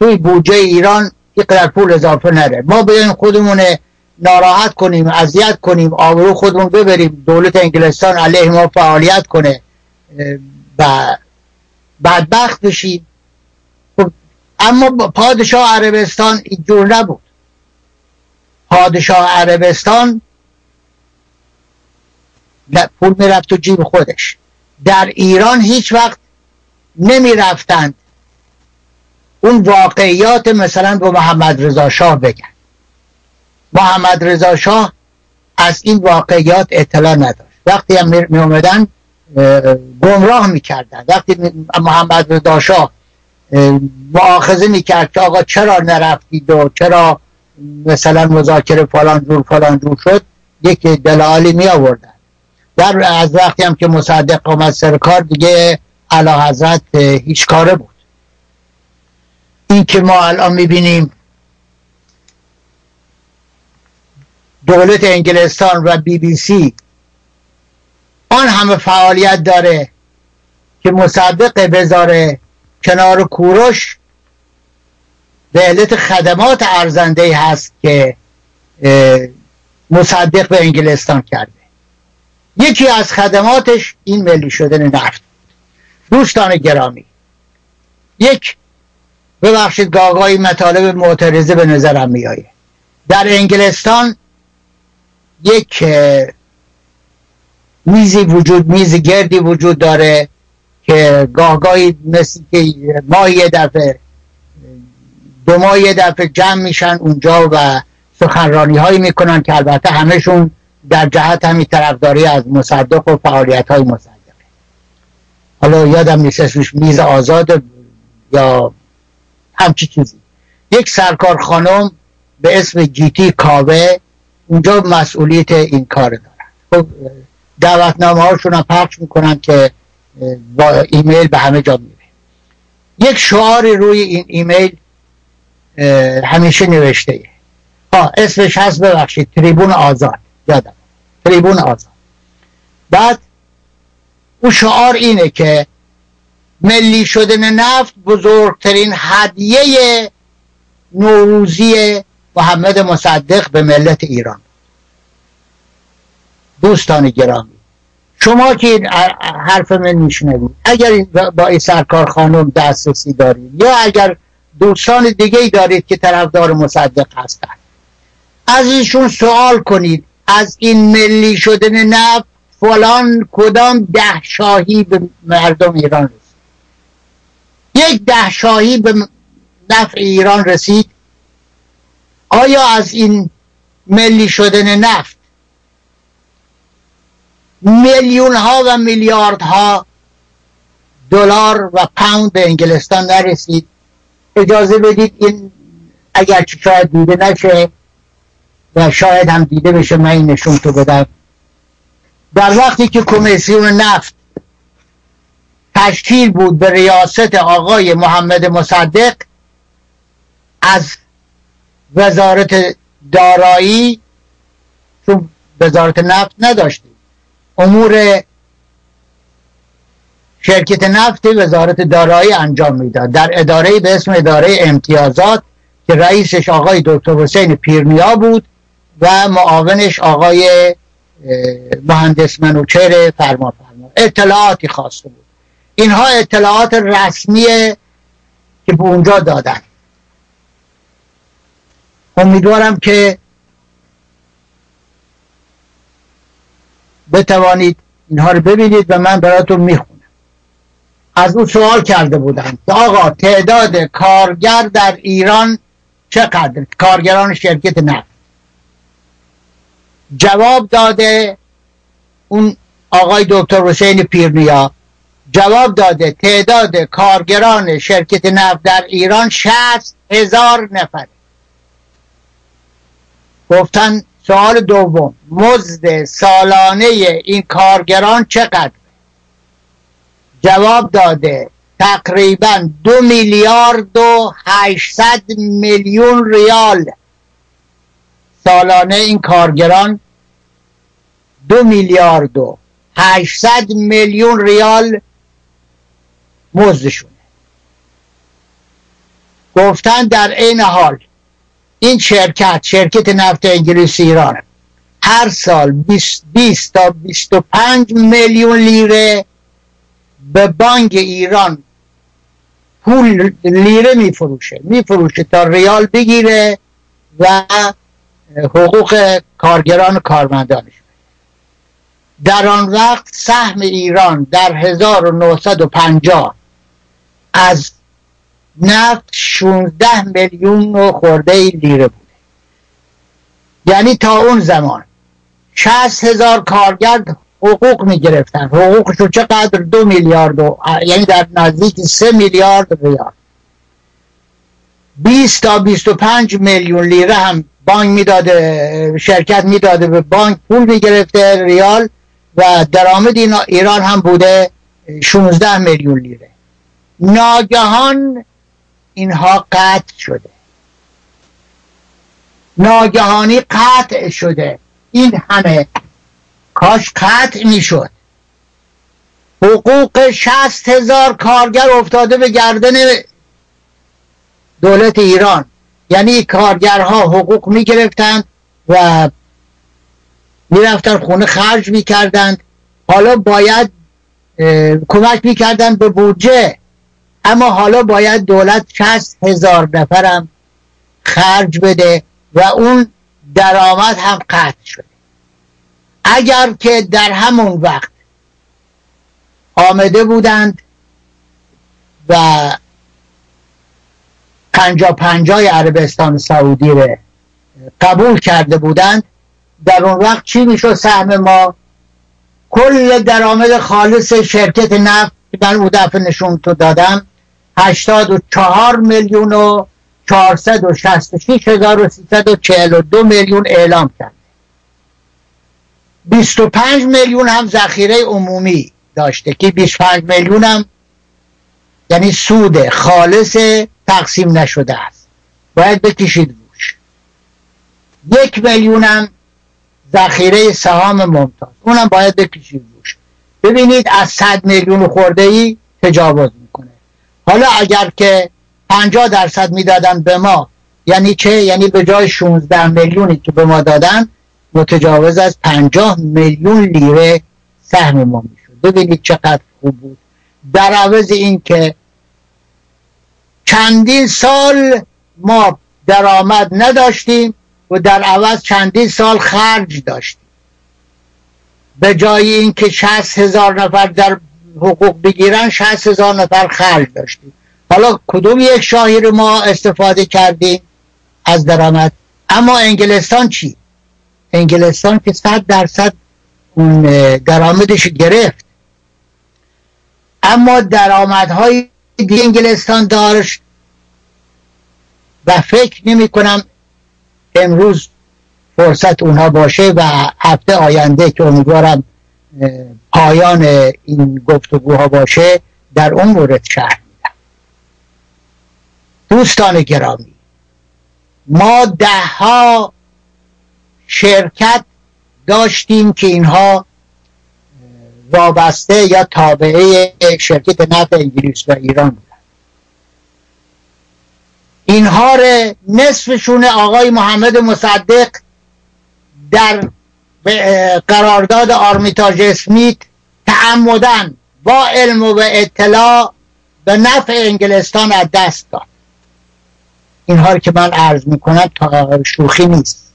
توی بودجه ایران قدر پول اضافه نره. ما بیایم خودمون ناراحت کنیم اذیت کنیم آبرو خودمون ببریم دولت انگلستان علیه ما فعالیت کنه و بدبخت بشیم. خب اما پادشاه عربستان اینجور نبود. پادشاه عربستان پول می‌رفت تو جیب خودش. در ایران هیچ وقت نمی رفتند اون واقعیات مثلا به محمد رضا شاه بگن. محمد رضا شاه از این واقعیات اطلاع نداشت. وقتی هم می اومدن گمراه می‌کردن. وقتی محمد رضا شاه معاخذه می‌کرد که آقا چرا نرفتید و چرا مثلا مذاکره فلان جور فلان جور شد یک دلالی می آوردن در از وقتی هم که مصدق آمد سر کار دیگه علا حضرت هیچ کاره بود. این که ما الان می‌بینیم دولت انگلستان و بی بی سی. آن همه فعالیت داره که مصدق بذاره کنار کوروش به علت خدمات ارزنده هست که مصدق به انگلستان کرده. یکی از خدماتش این ملی شدن نفت. دوستان گرامی یک ببخشید گاگای مطالب معترضه به نظرم میایه در انگلستان یک میزی وجود میز گردی وجود داره که گاهگاهی مثل که ما یه دفعه دو ماه یه دفعه جمع میشن اونجا و سخنرانی هایی می‌کنن که البته همشون در جهت همی طرفداری از مصدق و فعالیت های مصدقه حالا یادم نیست اسمش میز آزاد یا همچی چیزی. یک سرکار خانم به اسم جیتی کاوه اونجا مسئولیت این کار دارن. خب دعوتنامه هاشون هم پخش می‌کنن که با ایمیل به همه جا میره. یک شعار روی این ایمیل همیشه نوشته ها اسمش هست ببخشید تریبون آزاد. یادم. تریبون آزاد. بعد او شعار اینه که ملی شدن نفت بزرگترین هدیه نوروزی محمد مصدق به ملت ایران. دوستان گرامی شما که این حرف من میشنوید اگر با این سرکار خانم دسترسی دارید یا اگر دوستان دیگه ای دارید که طرفدار مصدق هستند از ایشون سوال کنید از این ملی شدن نفت فلان کدام ده شاهی به مردم ایران رسید؟ یک ده شاهی به نفع ایران رسید آیا از این ملی شدن نفت میلیون ها و میلیارد ها دلار و پوند به انگلستان نرسید؟ اجازه بدید این اگر شاید دیده نشه و شاید هم دیده بشه من این نشون تو بدم. در وقتی که کمیسیون نفت تشکیل بود به ریاست آقای محمد مصدق از وزارت دارایی چون وزارت نفت نداشتیم امور شرکت نفت وزارت دارایی انجام می‌داد. در اداره به اسم اداره امتیازات که رئیسش آقای دکتر حسین پیرنیا بود و معاونش آقای مهندس منوچهر فرما فرما اطلاعاتی خواسته بود. اینها اطلاعات رسمی که به اونجا دادن. امیدوارم که بتوانید اینها رو ببینید و من براتون می‌خونم. از او سوال کرده بودم آقا تعداد کارگر در ایران چقدر؟ کارگران شرکت نفت. جواب داده اون آقای دکتر حسین پیرنیا. جواب داده تعداد کارگران شرکت نفت در ایران شست هزار نفر گفتن سوال دوم مزد سالانه این کارگران چقدر؟ جواب داده تقریبا دو میلیارد و هشتصد میلیون ریال. سالانه این کارگران دو میلیارد و هشتصد میلیون ریال مزدشونه. گفتن در این حال این شرکت شرکت نفت انگلیس ایران. هر سال 20 تا 25 میلیون لیره به بانک ایران پول لیره میفروشه. میفروشه تا ریال بگیره و حقوق کارگران و کارمندانش. در آن وقت سهم ایران در 1950 از نفت 16 میلیون و خورده لیره بوده یعنی تا اون زمان 60 هزار کارگر حقوق می گرفتن حقوقشو چقدر؟ دو میلیارد و یعنی در نزدیک سه میلیارد ریال. 20 تا 25 میلیون لیره هم بانک می‌داده شرکت می‌داده به بانک پول می‌گرفته ریال و درآمد ایران هم بوده 16 میلیون لیره. ناگهان اینها قطع شده. ناگهانی قطع شده. این همه کاش قطع می‌شد. حقوق شست هزار کارگر افتاده به گردن دولت ایران. یعنی کارگرها حقوق می‌گرفتند و می‌رفتن خونه خرج می‌کردند. حالا باید کمک می‌کردن به بودجه. اما حالا باید دولت شست هزار نفرم خرج بده و اون درآمد هم قطع شده. اگر که در همون وقت آمده بودند و پنجا پنجای عربستان سعودی رو قبول کرده بودند در اون وقت چی می‌شد؟ سهم ما کل درآمد خالص شرکت نفت من او دفعه نشون تو دادم هشتاد و چهار میلیون و چهارصد و شست و شیش هزار و سیصد و چهل و دو میلیون اعلام کرد. 25 میلیون هم ذخیره عمومی داشته که 25 میلیون هم یعنی سود خالص تقسیم نشده است. باید بکشید روش. یک میلیون هم ذخیره سهام ممتاز. اونم باید بکشید روش. ببینید از 100 میلیون خورده ای تجاوز حالا اگر که 50 درصد می‌دادن به ما یعنی چه؟ یعنی به جای 16 میلیونی که به ما دادن متجاوز از پنجاه میلیون لیره سهم ما می‌شد. ببینید چقدر خوب بود. در عوض این که چندین سال ما درآمد نداشتیم و در عوض چندین سال خرج داشتیم. به جای اینکه شست هزار نفر در حقوق بگیرن شست هزار نفر خرج داشتیم حالا کدوم یک شاهی رو ما استفاده کردیم از درآمد؟ اما انگلستان چی؟ انگلستان که صد درصد اون درآمدش گرفت. اما درآمدهای دیگه انگلستان داشت و فکر نمی کنم امروز فرصت اونها باشه و هفته آینده که امیدوارم پایان این گفتگوها باشه در اون مورد شهر میدم. دوستان گرامی ما دهها شرکت داشتیم که اینها وابسته یا تابعه شرکت نفت انگلیس و ایران بودن. اینها نصفشون آقای محمد مصدق در قرارداد آرمیتاژ اسمیت تعمدن با علم و اطلاع به نفع انگلستان از دست داد. اینها که من عرض می‌کنم تا شوخی نیست.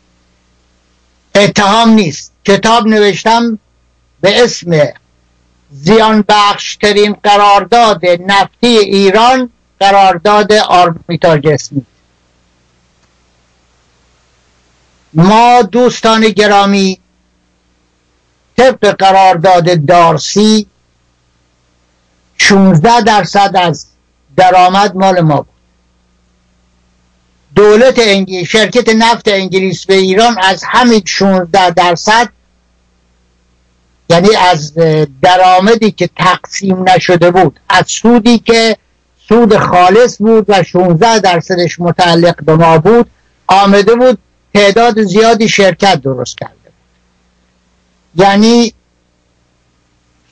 اتهام نیست. کتاب نوشتم به اسم زیان بخشترین قرارداد نفتی ایران قرارداد آرمیتاژ اسمیت ما دوستان گرامی طبق قرارداد دارسی 16 درصد از درآمد مال ما بود. دولت انگلیس شرکت نفت انگلیس به ایران از همین 16 درصد یعنی از درآمدی که تقسیم نشده بود از سودی که سود خالص بود و 16 درصدش متعلق به ما بود آمده بود تعداد زیادی شرکت درست کرده یعنی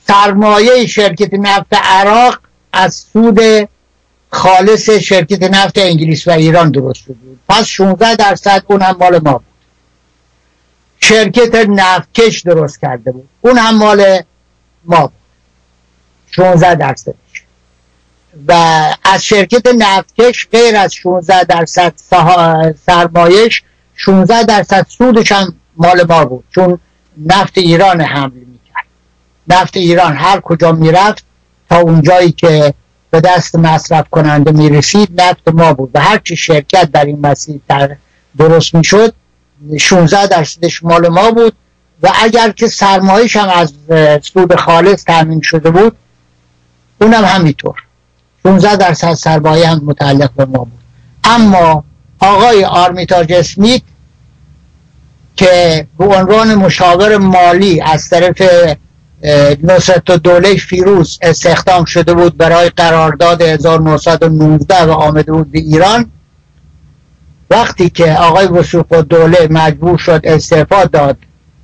سرمایه شرکت نفت عراق از سود خالص شرکت نفت انگلیس و ایران درست شده بود پس 16 درصد اون هم مال ما بود. شرکت نفتکش درست کرده بود. اون هم مال ما بود. 16 درصدش. و از شرکت نفتکش غیر از 16 درصد سرمایش 16 درصد سودش هم مال ما بود. چون نفت ایران حمل می‌کرد. نفت ایران هر کجا می‌رفت تا اونجایی که به دست مصرف کننده می‌رسید نفت ما بود و هرچی شرکت در این مسیر درست می‌شد 16 درصدش مال ما بود و اگر که سرمایش هم از سود خالص تامین شده بود اونم همینطور. 16 درصد سرمایه هم متعلق به ما بود. اما آقای آرمیتاج اسمیت که به عنوان مشاور مالی از طرف نصرت دوله فیروز استخدام شده بود برای قرارداد 1919 و آمده بود به ایران. وقتی که آقای وسوق دوله مجبور شد استعفا داد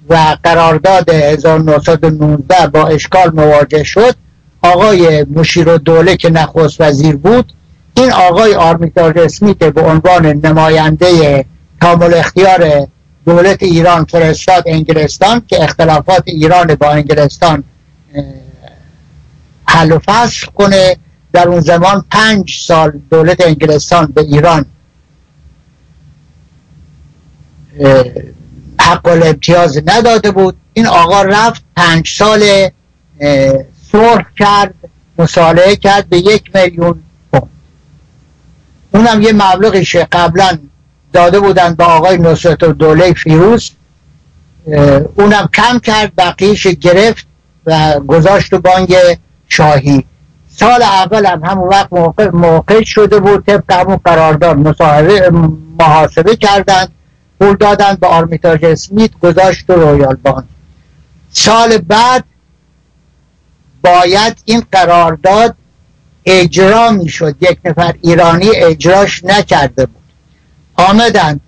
و قرارداد 1919 با اشکال مواجه شد آقای مشیر دوله که نخست وزیر بود این آقای آرمیتاژ اسمیت به عنوان نماینده کامل اختیار دولت ایران فرستاد انگلستان که اختلافات ایران با انگلستان حل و فصل کنه. در اون زمان پنج سال دولت انگلستان به ایران حق الامتیاز نداده بود. این آقا رفت پنج سال صلح کرد مصالحه کرد به یک میلیون پوند. اونم یه مبلغی قبلا داده بودن با آقای نصرت دوله فیروز. اونم کم کرد بقیهش گرفت و گذاشت تو بانک شاهی. سال اول هم همون وقت موقع, موقع شده بود طبق همون قرارداد محاسبه کردند پول دادن به آرمیتاژ اسمیت گذاشت تو Royal Bank. سال بعد باید این قرارداد اجرا می‌شد. یک نفر ایرانی اجراش نکرده بود. آمدن.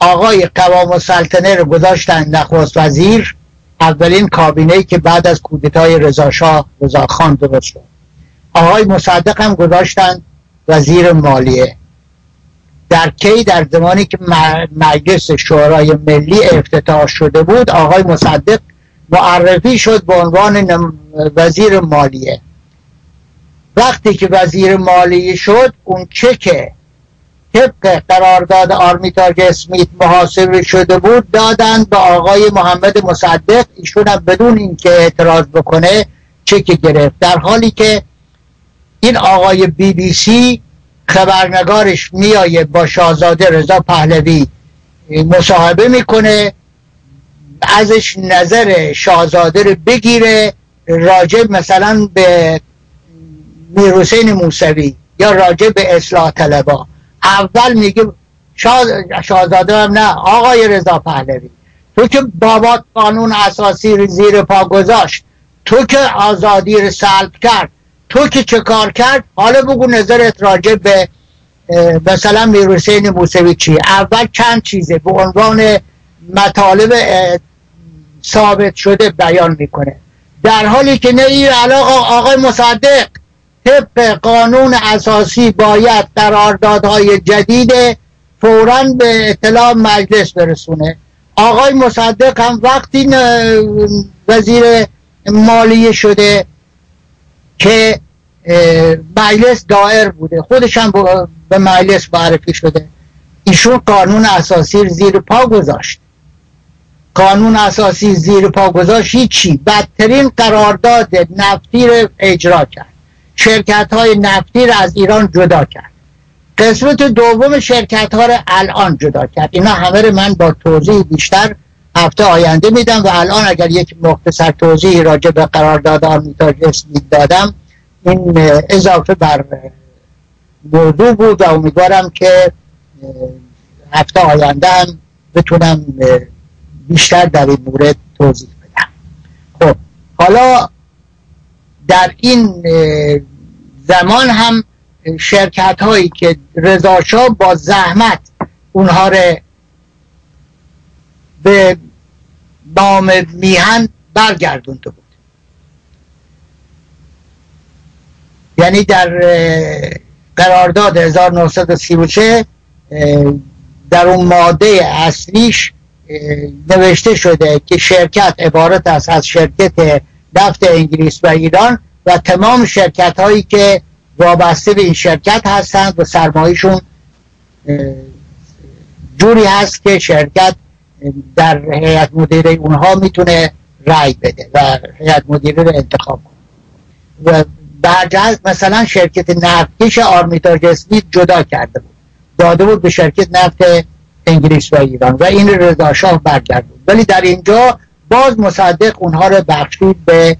آقای قوام السلطنه رو گذاشتن نخست وزیر. اولین کابینه که بعد از کودتای رضا رضاخان درست شد. آقای مصدق هم گذاشتن وزیر مالیه. در کی؟ در زمانی که مجلس شورای ملی افتتاح شده بود آقای مصدق معرفی شد به عنوان وزیر مالیه. وقتی که وزیر مالیه شد اون چک طبق قرارداد آرمیتاژ اسمیت محاسبه شده بود دادن به آقای محمد مصدق. ایشون هم بدون اینکه اعتراض بکنه چک گرفت. در حالی که این آقای بی بی سی خبرنگارش میایه با شاهزاده رضا پهلوی مصاحبه می‌کنه ازش نظر شاهزاده رو بگیره راجع مثلا به میرحسین موسوی یا راجع به اصلاح طلبا. اول میگه شاهزاده هم نه آقای رضا پهلوی تو که بابات قانون اساسی زیر پا گذاشت تو که آزادی رو سلب کرد تو که چه کار کرد؟ حالا بگو نظرت راجع به مثلا میرحسین موسوی چیه؟ اول چند چیزه به عنوان مطالب ثابت شده بیان می‌کنه. در حالی که نه این علاقه آقای مصدق طبق قانون اساسی باید قراردادهای جدید فورا به اطلاع مجلس برسونه. آقای مصدق هم وقتی وزیر مالیه شده که مجلس دائر بوده خودش هم به مجلس معرفی شده. ایشون قانون اساسی زیر پا گذاشت. قانون اساسی زیر پا گذاشت هیچی. بدترین قرارداد نفتی رو اجرا کرد. شرکت های نفتی رو از ایران جدا کرد. قسمت دوم شرکت ها رو الان جدا کرد. اینا همه رو من با توضیح بیشتر هفته آینده میدم و الان اگر یک مختصر توضیح راجع به قرارداد آرمیتاژ دادم این اضافه بر موضوع بود و امیدوارم که هفته آینده هم بتونم بیشتر در این مورد توضیح بدم. خب حالا در این زمان هم شرکت هایی که رضاشاه با زحمت اونها رو به بام میهن برگردونده بود یعنی در قرارداد 1933 در اون ماده اصلیش نوشته شده که شرکت عبارت است از شرکت نفت انگلیس و ایران و تمام شرکت هایی که وابسته به این شرکت هستند و سرمایشون جوری هست که شرکت در هیئت مدیره اونها می‌تونه رای بده و هیئت مدیره رو انتخاب کنه. و برجست مثلا شرکت نفتکش آرمیتاژ اسمیت جدا کرده بود داده بود به شرکت نفت انگلیس و ایران و این رضا شاه برگردون. ولی در اینجا باز مصدق اونها رو بخشید به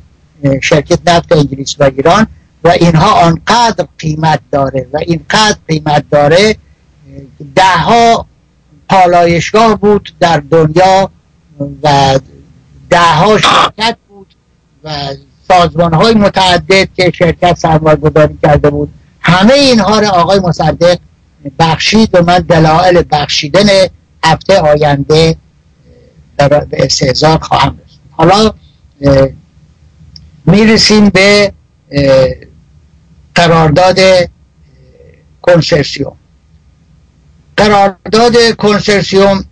شرکت نفت انگلیس و ایران و اینها آنقدر قیمت داره و اینقدر قیمت داره ده ها پالایشگاه بود در دنیا و ده ها شرکت بود و سازمان های متعدد که شرکت سرمایه گذاری کرده بود همه اینها رو آقای مصدق بخشید و من دلایل بخشیدن هفته آینده به استهزار خواهم رسید حالا می‌رسیم به قرارداد کنسرسیوم. قرارداد کنسرسیوم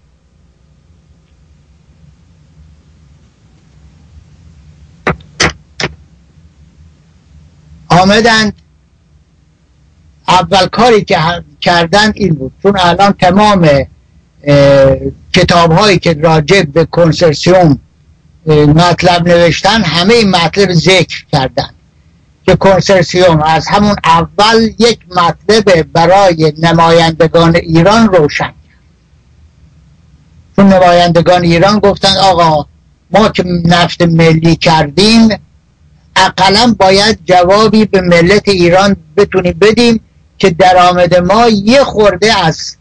آمدند اول کاری که کردن این بود. چون الان تمام کتاب هایی که راجع به کنسرسیوم مطلب نوشتن همه این مطلب ذکر کردن که کنسرسیوم از همون اول یک مطلب برای نمایندگان ایران روشن چون نمایندگان ایران گفتن آقا ما که نفت ملی کردیم اقلا باید جوابی به ملت ایران بتونیم بدیم که درآمد ما یه خورده از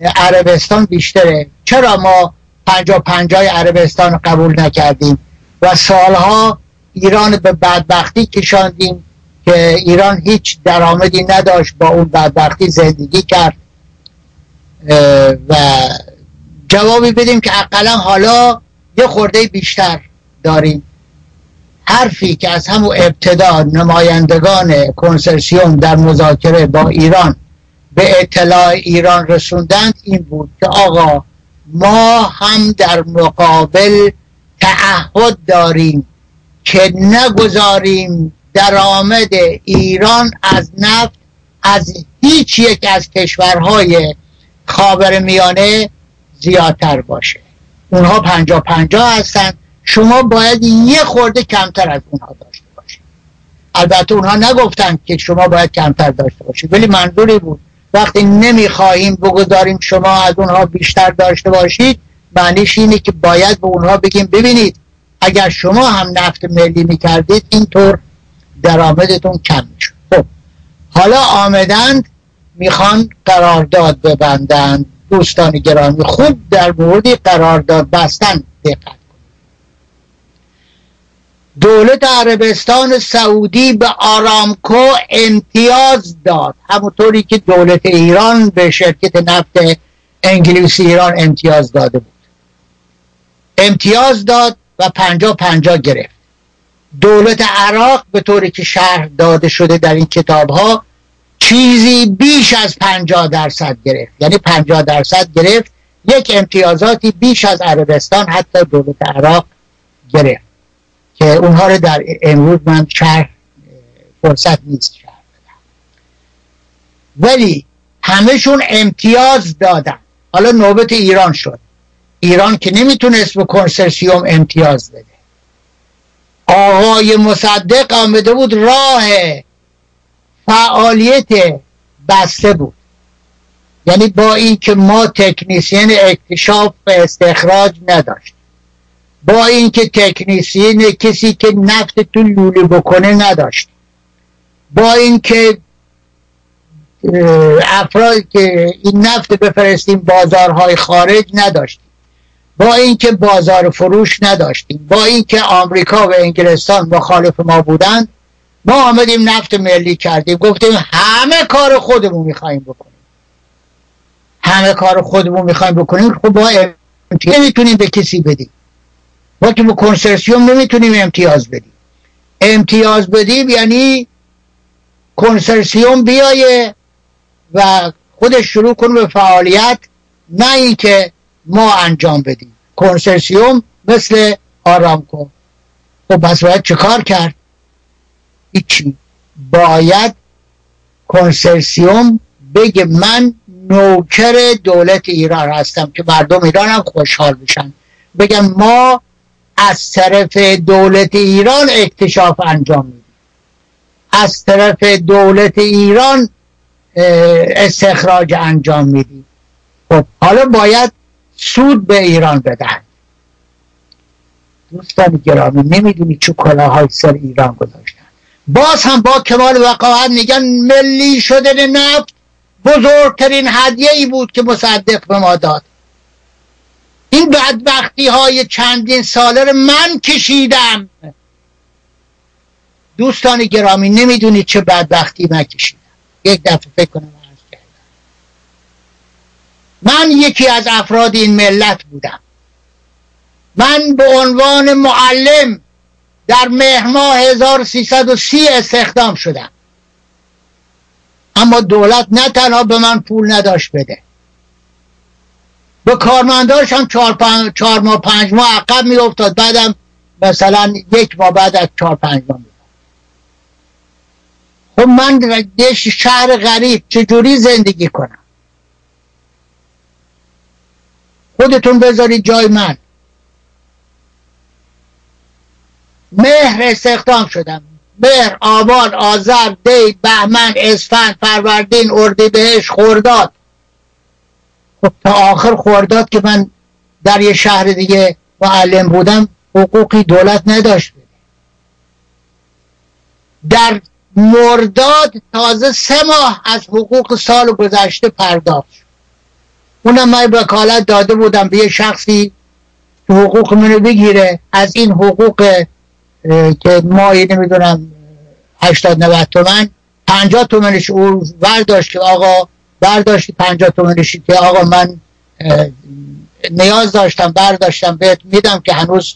عربستان بیشتره. چرا ما پنجا پنجای عربستان قبول نکردیم؟ و سالها ایران به بدبختی کشاندیم که ایران هیچ درآمدی نداشت با اون بدبختی زندگی کرد. و جوابی بدیم که اقلا حالا یه خورده بیشتر داریم. حرفی که از همون ابتدا نمایندگان کنسرسیوم در مذاکره با ایران به اطلاع ایران رسوندند این بود که آقا ما هم در مقابل تعهد داریم که نگذاریم درآمد ایران از نفت از هیچ یک از کشورهای خاور میانه زیادتر باشه. اونها پنجا پنجا هستن. شما باید یه خورده کمتر از اونها داشته باشید. البته اونها نگفتن که شما باید کمتر داشته باشید ولی منظوری بود وقتی نمی‌خواهیم بگذاریم شما از اونها بیشتر داشته باشید معنیش اینه که باید به اونها بگیم ببینید اگر شما هم نفت ملی می‌کردید اینطور درآمدتون کم می‌شد. خب حالا آمدند می‌خوان قرارداد ببندند. دوستان گرامی خوب در موردی قرارداد بستن دقت دولت عربستان سعودی به آرامکو امتیاز داد. همونطوری که دولت ایران به شرکت نفت انگلیسی ایران امتیاز داده بود. امتیاز داد و پنجا پنجا گرفت. دولت عراق به طوری که شرح داده شده در این کتاب ها چیزی بیش از پنجاه درصد گرفت. یعنی پنجاه درصد گرفت. یک امتیازاتی بیش از عربستان حتی دولت عراق گرفت. که اونها رو در امروز من شرح فرصت نیست شرح بدم. ولی همهشون امتیاز دادن. حالا نوبت ایران شد. ایران که نمی‌تونست به کنسرسیوم امتیاز بده. آقای مصدق آمده بود راه فعالیت بسته بود. یعنی با اینکه ما تکنیسین اکتشاف استخراج نداشت با اینکه تکنیسین کسی که نفت تو لوله بکنه نداشت. با اینکه افرادی که این نفت بفرستیم بازارهای خارج نداشتیم. با اینکه بازار فروش نداشتیم. با اینکه آمریکا و انگلستان مخالف ما بودند ما آمدیم نفت ملی کردیم. گفتیم همه کار خودمون می‌خوایم بکنیم. همه کار خودمون می‌خوایم بکنیم. خب با نمی‌تونیم به کسی بدیم. ما که به کنسرسیوم نمی‌تونیم امتیاز بدیم. امتیاز بدیم یعنی کنسرسیوم بیایه و خودش شروع کنه به فعالیت نه اینکه ما انجام بدیم. کنسرسیوم مثل آرامکو. خب بس باید چه کار کرد؟ هیچی. باید کنسرسیوم بگه من نوکر دولت ایران هستم که مردم ایران هم خوشحال بشن بگم ما از طرف دولت ایران اکتشاف انجام میدیم. از طرف دولت ایران استخراج انجام میدیم. خب حالا باید سود به ایران بدن دوستان گرامی نمی‌دونی چه کلاهای سر ایران گذاشتن. باز هم با کمال وقاحت میگن ملی شدن نفت بزرگترین هدیه ای بود که مصدق به ما داد. این بدبختی های چندین ساله رو من کشیدم. دوستان گرامی نمی‌دونید چه بدبختی من کشیدم. یک دفعه فکر کنم من یکی از افراد این ملت بودم. من به عنوان معلم در مهما 1330 استخدام شدم. اما دولت نه تنها به من پول نداشت بده به کارمنداش هم چهار, پن... چهار ماه پنج ماه عقب می افتاد بعدم مثلا یک ماه بعد از چهار پنج ماه خب من در شهر غریب چجوری زندگی کنم؟ خودتون بذارید جای من. مهر استخدام شدم. مهر آبان آذر دی بهمن اسفند فروردین اردیبهشت خورداد خب تا آخر خورداد که من در یه شهر دیگه معلم بودم حقوقی دولت نداشت. در مرداد تازه سه ماه از حقوق سال گذشته پرداخت اونم من وکالت داده بودم به یه شخصی که حقوق منو بگیره. از این حقوق که ماهی نمی‌دونم 80 90 تومن 50 تومنش او برداشت که آقا برداشتی 50 تومنش که آقا من نیاز داشتم برداشتم بهت میدم که هنوز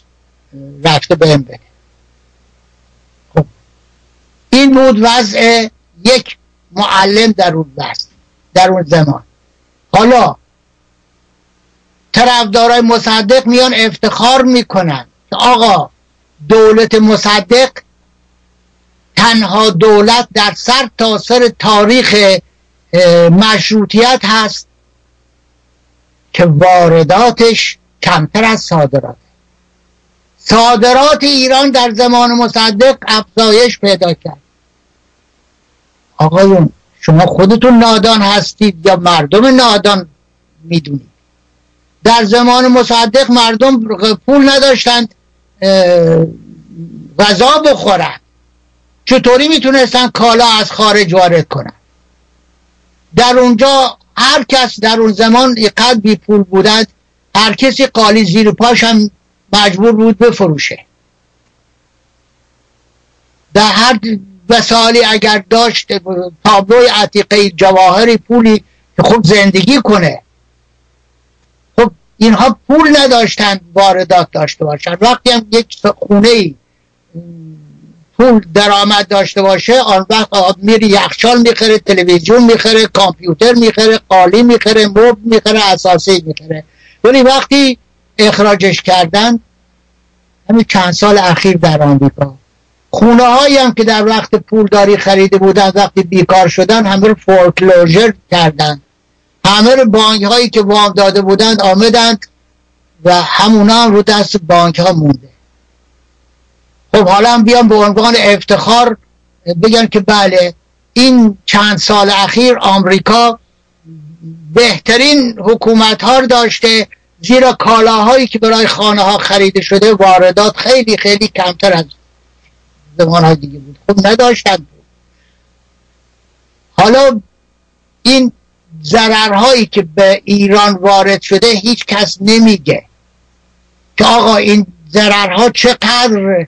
رفته بهم بده. خب. این بود وضع یک معلم در اون وقت در اون زمان. حالا طرفدارای مصدق میان افتخار می‌کنن که آقا دولت مصدق تنها دولت در سر تا سر تاریخ مشروطیت هست که وارداتش کمتر از صادرات. صادرات ایران در زمان مصدق افزایش پیدا کرد. آقایون شما خودتون نادان هستید یا مردم نادان می‌دونید؟ در زمان مصدق مردم پول نداشتند غذا بخورن چطوری می‌تونستن کالا از خارج وارد کنن در اونجا هر کس در اون زمان قد بی پول بودند هر کسی قالی زیر پاش هم مجبور بود بفروشه. در هر وسالی اگر داشت تابلوی عتیقه جواهری پولی که خوب زندگی کنه. خب اینها پول نداشتن واردات داشته باشن. وقتی هم یک خونه ای پول درآمد داشته باشه آن وقت میری یخچال می‌خره تلویزیون می‌خره کامپیوتر می‌خره قالی می‌خره مبل می‌خره اساسی می‌خره. ولی وقتی اخراجش کردن همین چند سال اخیر در آمریکا. خونه هایی هم که در وقت پولداری خریده بودن وقتی بیکار شدن همه رو فورکلوژر کردن. همه رو بانک هایی که وام داده بودند آمدند و همونا هم رو دست بانک ها مونده. خب حالا هم بیان به عنوان افتخار بگن که بله این چند سال اخیر آمریکا بهترین حکومت ها داشته زیرا کالاهایی که برای خانه ها خریده شده واردات خیلی خیلی کمتر از زمان های دیگه بود. خب نداشتن. حالا این ضررهایی که به ایران وارد شده هیچ کس نمیگه که آقا این ضررها چقدر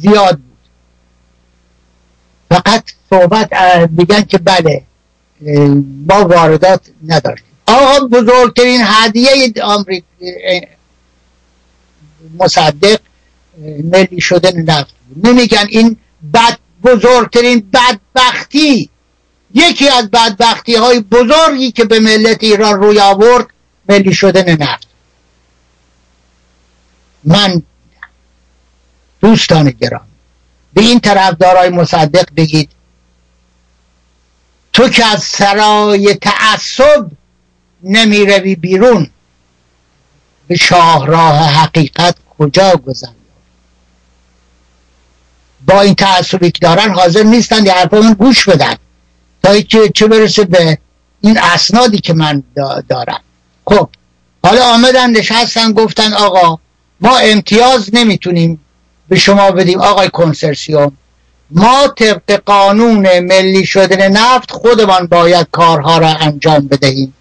زیاد بود. فقط صحبت میگن که بله ما واردات نداشتیم. آقا بزرگترین هدیه آمریکا مصدق ملی شدن نفت. بود نمیگن این بد بزرگترین بدبختی یکی از بدبختی های بزرگی که به ملت ایران روی آورد ملی شدن نفت. من دوستان گرام به این طرفدارای مصدق بگید تو که از سرای تعصب نمی روی بیرون به شاهراه حقیقت کجا گذر؟ با این تعصبی که دارن حاضر نیستن یه حرفا گوش بدن. تا که چه برسه به این اسنادی که من دارم. خب حالا آمدن نشستن گفتن آقا ما امتیاز نمی‌تونیم به شما بدیم آقای کنسرسیوم. ما طبق قانون ملی شدن نفت خودمان باید کارها را انجام بدهیم.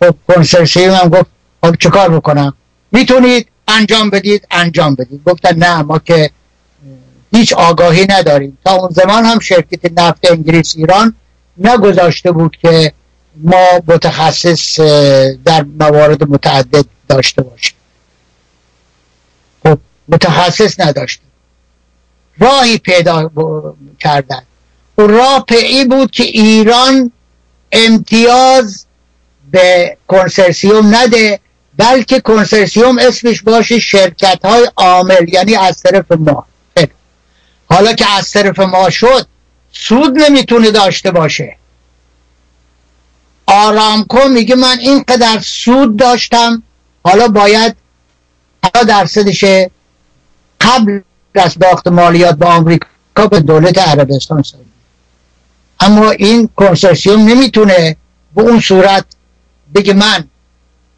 خب کنسرسیوم هم گفت خب چه کار بکنم؟ می‌تونید انجام بدید انجام بدید. گفتن نه ما که هیچ آگاهی نداریم. تا اون زمان هم شرکت نفت انگلیس ایران نگذاشته بود که ما متخصص در موارد متعدد داشته باشیم. خب متخصص نداشته راهی پیدا کردن. اون راه ای بود که ایران امتیاز به کنسرسیوم نده بلکه کنسرسیوم اسمش باشه شرکت های عامل یعنی از طرف ما. حالا که از طرف ما شد سود نمی‌تونه داشته باشه. آرامکو میگه من اینقدر سود داشتم حالا باید درصدش قبل از باخت مالیات به آمریکا به دولت عربستان سازی. اما این کنسرسیوم نمی‌تونه به اون صورت بگه من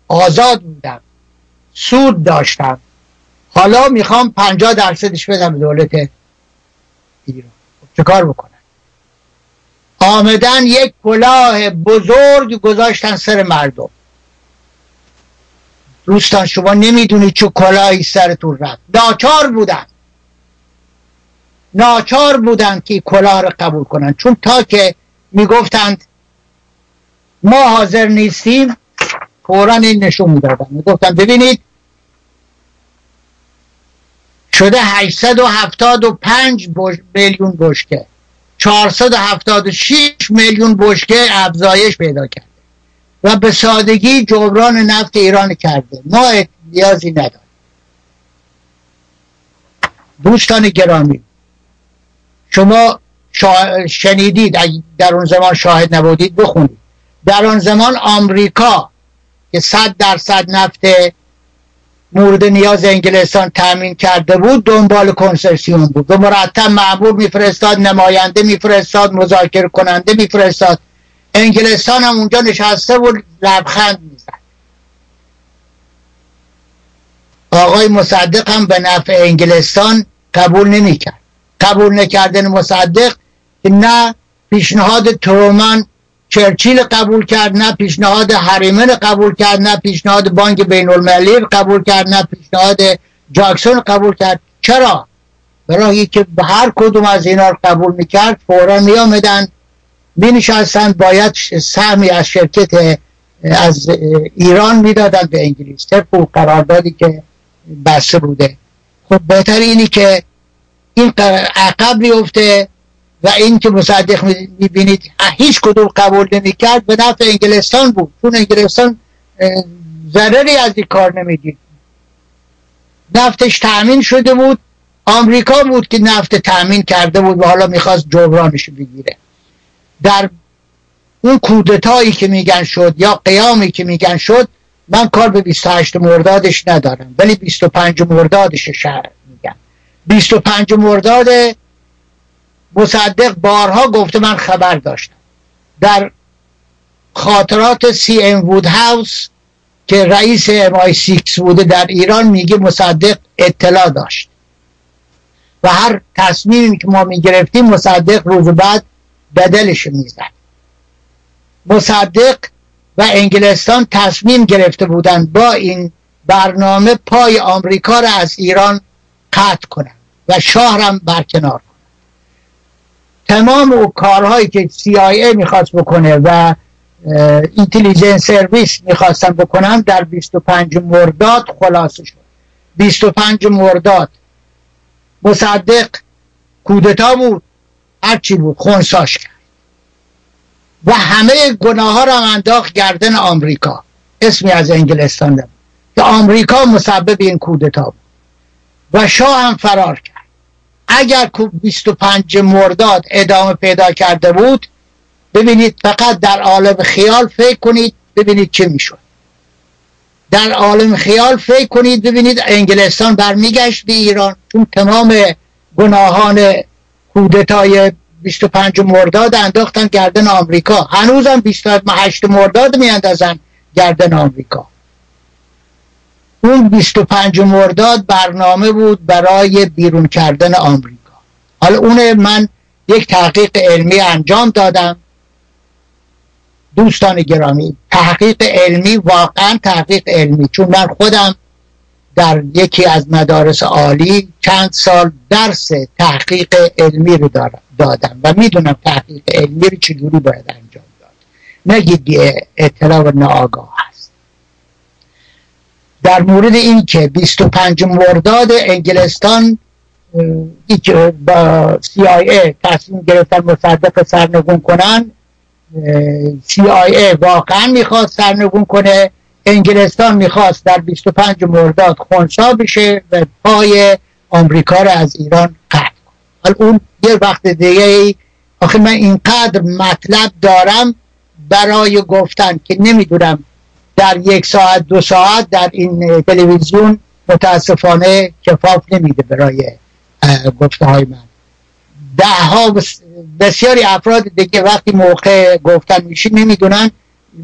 آزاد بودم سود داشتم حالا می‌خوام پنجاه درصدش بدم به دولت ایران. خب چه کار بکنن آمدن یک کلاه بزرگ گذاشتن سر مردم. دوستان شما نمی‌دونید چه کلاهی سرتون رفت. ناچار بودن. ناچار بودن که کلاه رو قبول کنن. چون تا که می‌گفتند ما حاضر نیستیم فورا این نشون می‌دادن. می‌گفتن ببینید شده 875 میلیون بشکه. 476 میلیون بشکه افزایش پیدا کرده. و به سادگی جبران نفت ایران کرده. ما نیازی نداریم. دوستان گرامی شما شنیدید در اون زمان شاهد نبودید بخونید. در آن زمان آمریکا که صد درصد نفت مورد نیاز انگلستان تامین کرده بود دنبال کنسرسیون بود. و مرتب معمول میفرستاد نماینده میفرستاد مذاکره کننده میفرستاد. انگلستان هم اونجا نشسته بود لبخند می‌زد. آقای مصدق هم به نفع انگلستان قبول نمی‌کرد. قبول نکردن مصدق نه پیشنهاد ترومن چرچیل قبول کرد نه پیشنهاد هریمن قبول کرد نه پیشنهاد بانک بین المللی قبول کرد نه پیشنهاد جاکسون قبول کرد. چرا؟ برای که به هر کدوم از اینا رو قبول می‌کرد فورا می آمدن می باید سهمی از شرکت از ایران می‌دادن به انگلیس. طبق قراردادی که بسته بوده. خب بهتر اینی که این عقب بیفته و این که مصدق می‌بینید هیچ کدوم قبول نمی‌کرد به نفع انگلستان بود. چون انگلستان ضرری از این کار نمی‌دید نفتش تأمین شده بود. آمریکا بود که نفت تأمین کرده بود و حالا می‌خواست جبرانش بگیره. در اون کودتایی که میگن شد یا قیامی که میگن شد من کار به 28 مردادش ندارم ولی 25 مردادش چرا. 25 مرداد مصدق بارها گفته من خبر داشتم. در خاطرات C. M. Woodhouse که رئیس MI6 بوده در ایران میگه مصدق اطلاع داشت. و هر تصمیمی که ما می‌گرفتیم مصدق روز بعد بدلش می‌زد. مصدق و انگلستان تصمیم گرفته بودند با این برنامه پای آمریکا را از ایران قطع کنند. و شاه را برکنار تمام او کارهایی که CIA می‌خواست بکنه و اینتلیجنس سرویس می‌خواستن بکنن در 25 مرداد خلاصه شد. 25 مرداد. مصدق کودتا بود هرچی بود خونساش کرد. و همه گناه ها را انداخت گردن آمریکا. اسمی از انگلستان بود که آمریکا مسبب این کودتا بود. و شاه هم فرار کرد. اگر 25 مرداد ادامه پیدا کرده بود ببینید فقط در عالم خیال فکر کنید ببینید چه می‌شد. در عالم خیال فکر کنید ببینید انگلستان برمیگشت به ایران. چون تمام گناهان کودتای 25 مرداد انداختن گردن آمریکا. هنوزم 28 مرداد میاندازن گردن آمریکا. اون 25 مرداد برنامه بود برای بیرون کردن آمریکا. حالا اون من یک تحقیق علمی انجام دادم. دوستان گرامی تحقیق علمی واقعا تحقیق علمی چون من خودم در یکی از مدارس عالی چند سال درس تحقیق علمی رو دادم و می‌دونم تحقیق علمی رو چجوری باید انجام داد. نگید اطلاع و ناآگاه هست. در مورد این که 25 مرداد انگلستان با CIA تصمیم گرفتن مصدق سرنگون کنن CIA واقعا می‌خواست سرنگون کنه انگلستان می‌خواست در 25 مرداد خونسا بشه و پای آمریکا رو از ایران قطع حال اون یه وقت دیگه ای آخه من اینقدر مطلب دارم برای گفتن که نمی‌دونم در یک ساعت دو ساعت در این تلویزیون متاسفانه کفاف نمیده برای گفته های من. ده ها بسیاری افراد دیگه وقتی موقع گفتن میشه نمی‌دونن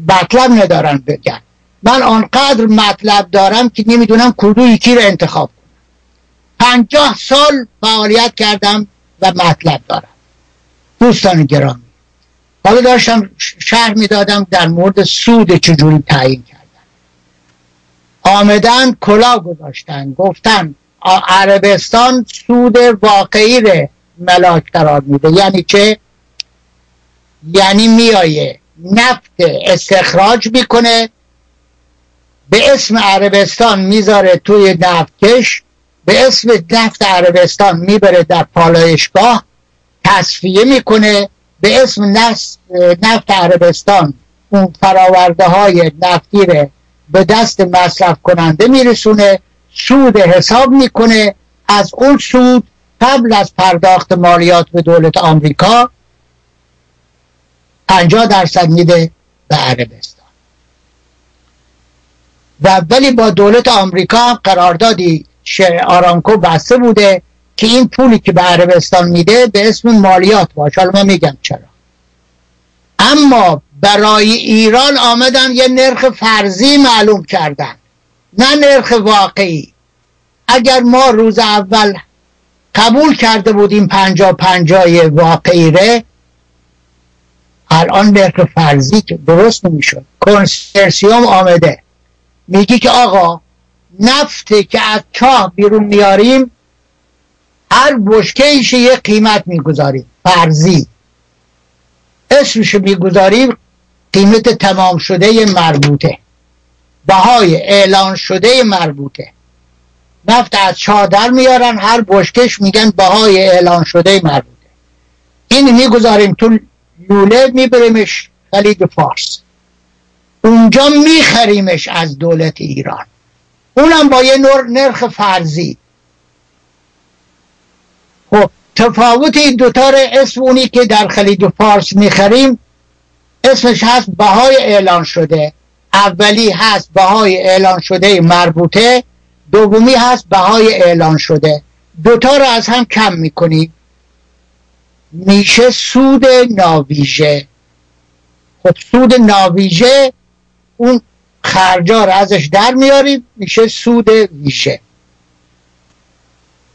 مطلب ندارن بگن. من آنقدر مطلب دارم که نمی‌دونم کدوم یکی رو انتخاب کنم. پنجاه سال فعالیت کردم و مطلب دارم. دوستان گرامی حالا داشتم شهر می‌دادم در مورد سود چجوری تعیین کردن. آمدن کلا گذاشتن گفتن عربستان سود واقعی رو ملاک قرار میده. یعنی چه؟ یعنی میایه نفت استخراج می‌کنه به اسم عربستان می‌ذاره توی نفتکش به اسم نفت عربستان می‌بره در پالایشگاه تصفیه می‌کنه به اسم نفت عربستان اون فراورده های نفتی رو به دست مصرف کننده میرسونه سود حساب می‌کنه از اون سود قبل از پرداخت مالیات به دولت آمریکا 50 درصد میده به عربستان. و ولی با دولت آمریکا قراردادی آرامکو بسته بوده که این پولی که به عربستان میده به اسم مالیات باشه. حالا من میگم چرا. اما برای ایران آمدن یه نرخ فرضی معلوم کردن. نه نرخ واقعی. اگر ما روز اول قبول کرده بودیم پنجا پنجای واقعیره الان نرخ فرضی که درست نمی‌شد کنسرسیوم آمده. میگی که آقا نفته که از چاه بیرون میاریم هر بشکه یه قیمت می‌گذاریم فرضی. اسمش می‌گذاریم قیمت تمام شده مربوطه. بهای اعلان شده مربوطه. نفت از چادر میارن هر بشکش میگن بهای اعلان شده مربوطه. این می‌گذاریم تو لوله میبریمش خلید فارس. اونجا میخریمش از دولت ایران. اونم با یه نرخ فرضی. خب تفاوت این دوتا اسم اونی که در خلید فارس می‌خریم اسمش هست بهای اعلان شده. اولی هست بهای اعلان شده مربوطه دومی هست بهای اعلان شده. دوتا رو از هم کم می‌کنی. میشه سود ناویژه. خب سود ناویژه اون خرجا رو ازش در میاریم میشه سود ویژه.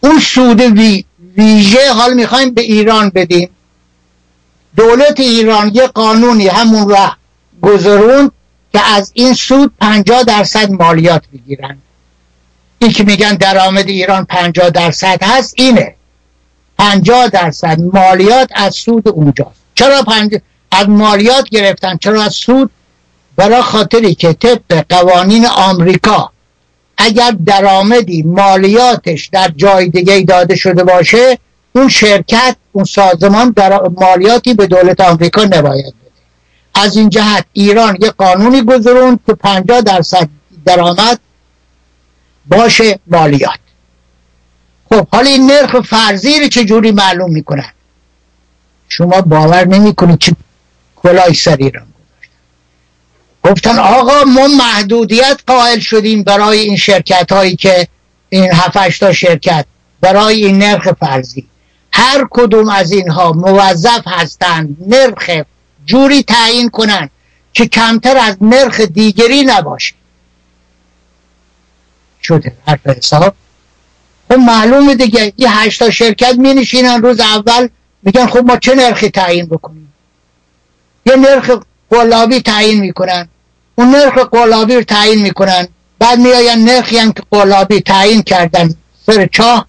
اون سود وی ویژه حال می‌خوایم به ایران بدیم. دولت ایران یه قانونی همون را گذرون که از این سود 50 درصد مالیات بگیرن این که میگن درآمد ایران 50 درصد هست اینه. 50 درصد مالیات از سود اونجاست. چرا پنج... از مالیات گرفتن؟ چرا از سود؟ برای خاطری که طبق قوانین آمریکا اگر درآمدی مالیاتش در جای دیگه داده شده باشه اون شرکت اون سازمان در مالیاتی به دولت آمریکا نباید بده. از این جهت ایران یه قانونی گذرون که 50 درصد درآمد باشه مالیات. خب حالا این نرخ فرضی رو چجوری معلوم می‌کنن؟ شما باور نمی‌کنید چه کلای سری را گفتن آقا ما محدودیت قائل شدیم برای این شرکت هایی که این هفتش تا شرکت برای این نرخ فرضی. هر کدوم از اینها موظف هستند نرخ جوری تعیین کنند که کمتر از نرخ دیگری نباشه. شده حرف حساب؟ خب معلومه دیگه یه هشتا شرکت می نشینن روز اول میگن خب ما چه نرخی تعیین بکنیم؟ یه نرخ قلابی تعیین می‌کنن اون نرخ قلابی رو تعیین می‌کنن بعد میآین نرخی هم که قلابی تعیین کردن سر چاه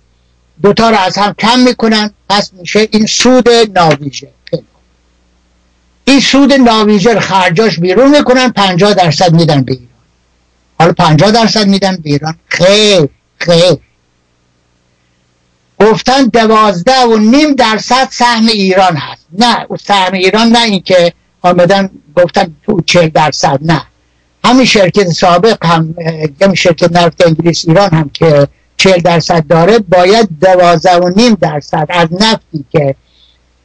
دوتا رو از هم کم می‌کنن پس میشه این سود ناویژه این سود ناویژه رو خرجاش بیرون می‌کنن پنجاه درصد میدن به ایران حالا پنجاه درصد میدن به ایران خیر خیر گفتن دوازده و نیم درصد سهم ایران هست نه سهم ایران نه اینکه آمدن گفتن تو چهل درصد نه. همین شرکت سابق هم همین شرکت نفت انگلیس ایران هم که چهل درصد داره باید دوازده و نیم درصد از نفتی که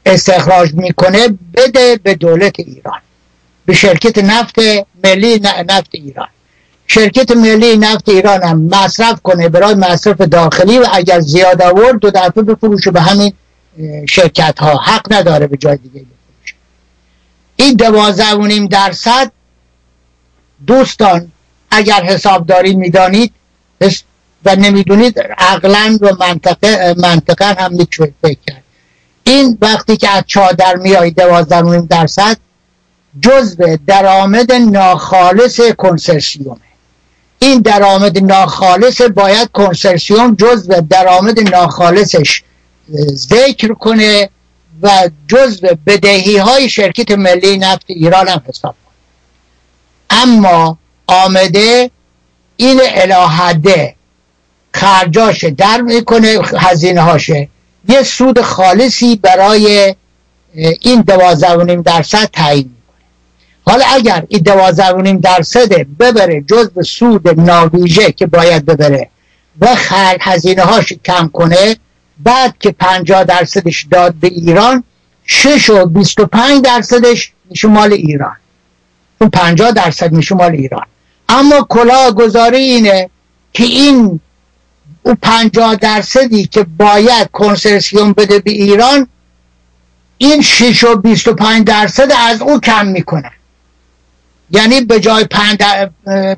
استخراج می‌کنه بده به دولت ایران. به شرکت نفت ملی نفت ایران. شرکت ملی نفت ایران هم مصرف کنه برای مصرف داخلی و اگر زیاد آورد دو دفعه بفروشه به همین شرکت ها حق نداره به جای دیگه. این دوازده و نیم درصد دوستان اگر حسابداری می‌دانید و نمی‌دونید عقلا و منطقه منطقا هم می‌تونید فکر این وقتی که از چادر میای دوازده درصد جزء درآمد ناخالص کنسرسیومه این درآمد ناخالص باید کنسرسیوم جزء درآمد ناخالصش ذکر کنه و جزء بدهی های شرکت ملی نفت ایران هم حساب اما آمده این الهده خرجاش در می‌کنه هزینه هاشه یه سود خالصی برای این دوازده درصد تعیین می‌کنه. حالا اگر این دوازده درصد ببره جز به سود ناویژه که باید ببره و خل هزینه هاش کم کنه بعد که پنجاه درصدش داد به ایران شش و بیست و پنج درصدش میشه مال ایران. اون پنجاه درصد میشه مال ایران. اما کلاه گذاری اینه که این او پنجاه درصدی که باید کنسرسیون بده به ایران این 6 و 25 درصد از او کم می‌کنن یعنی به جای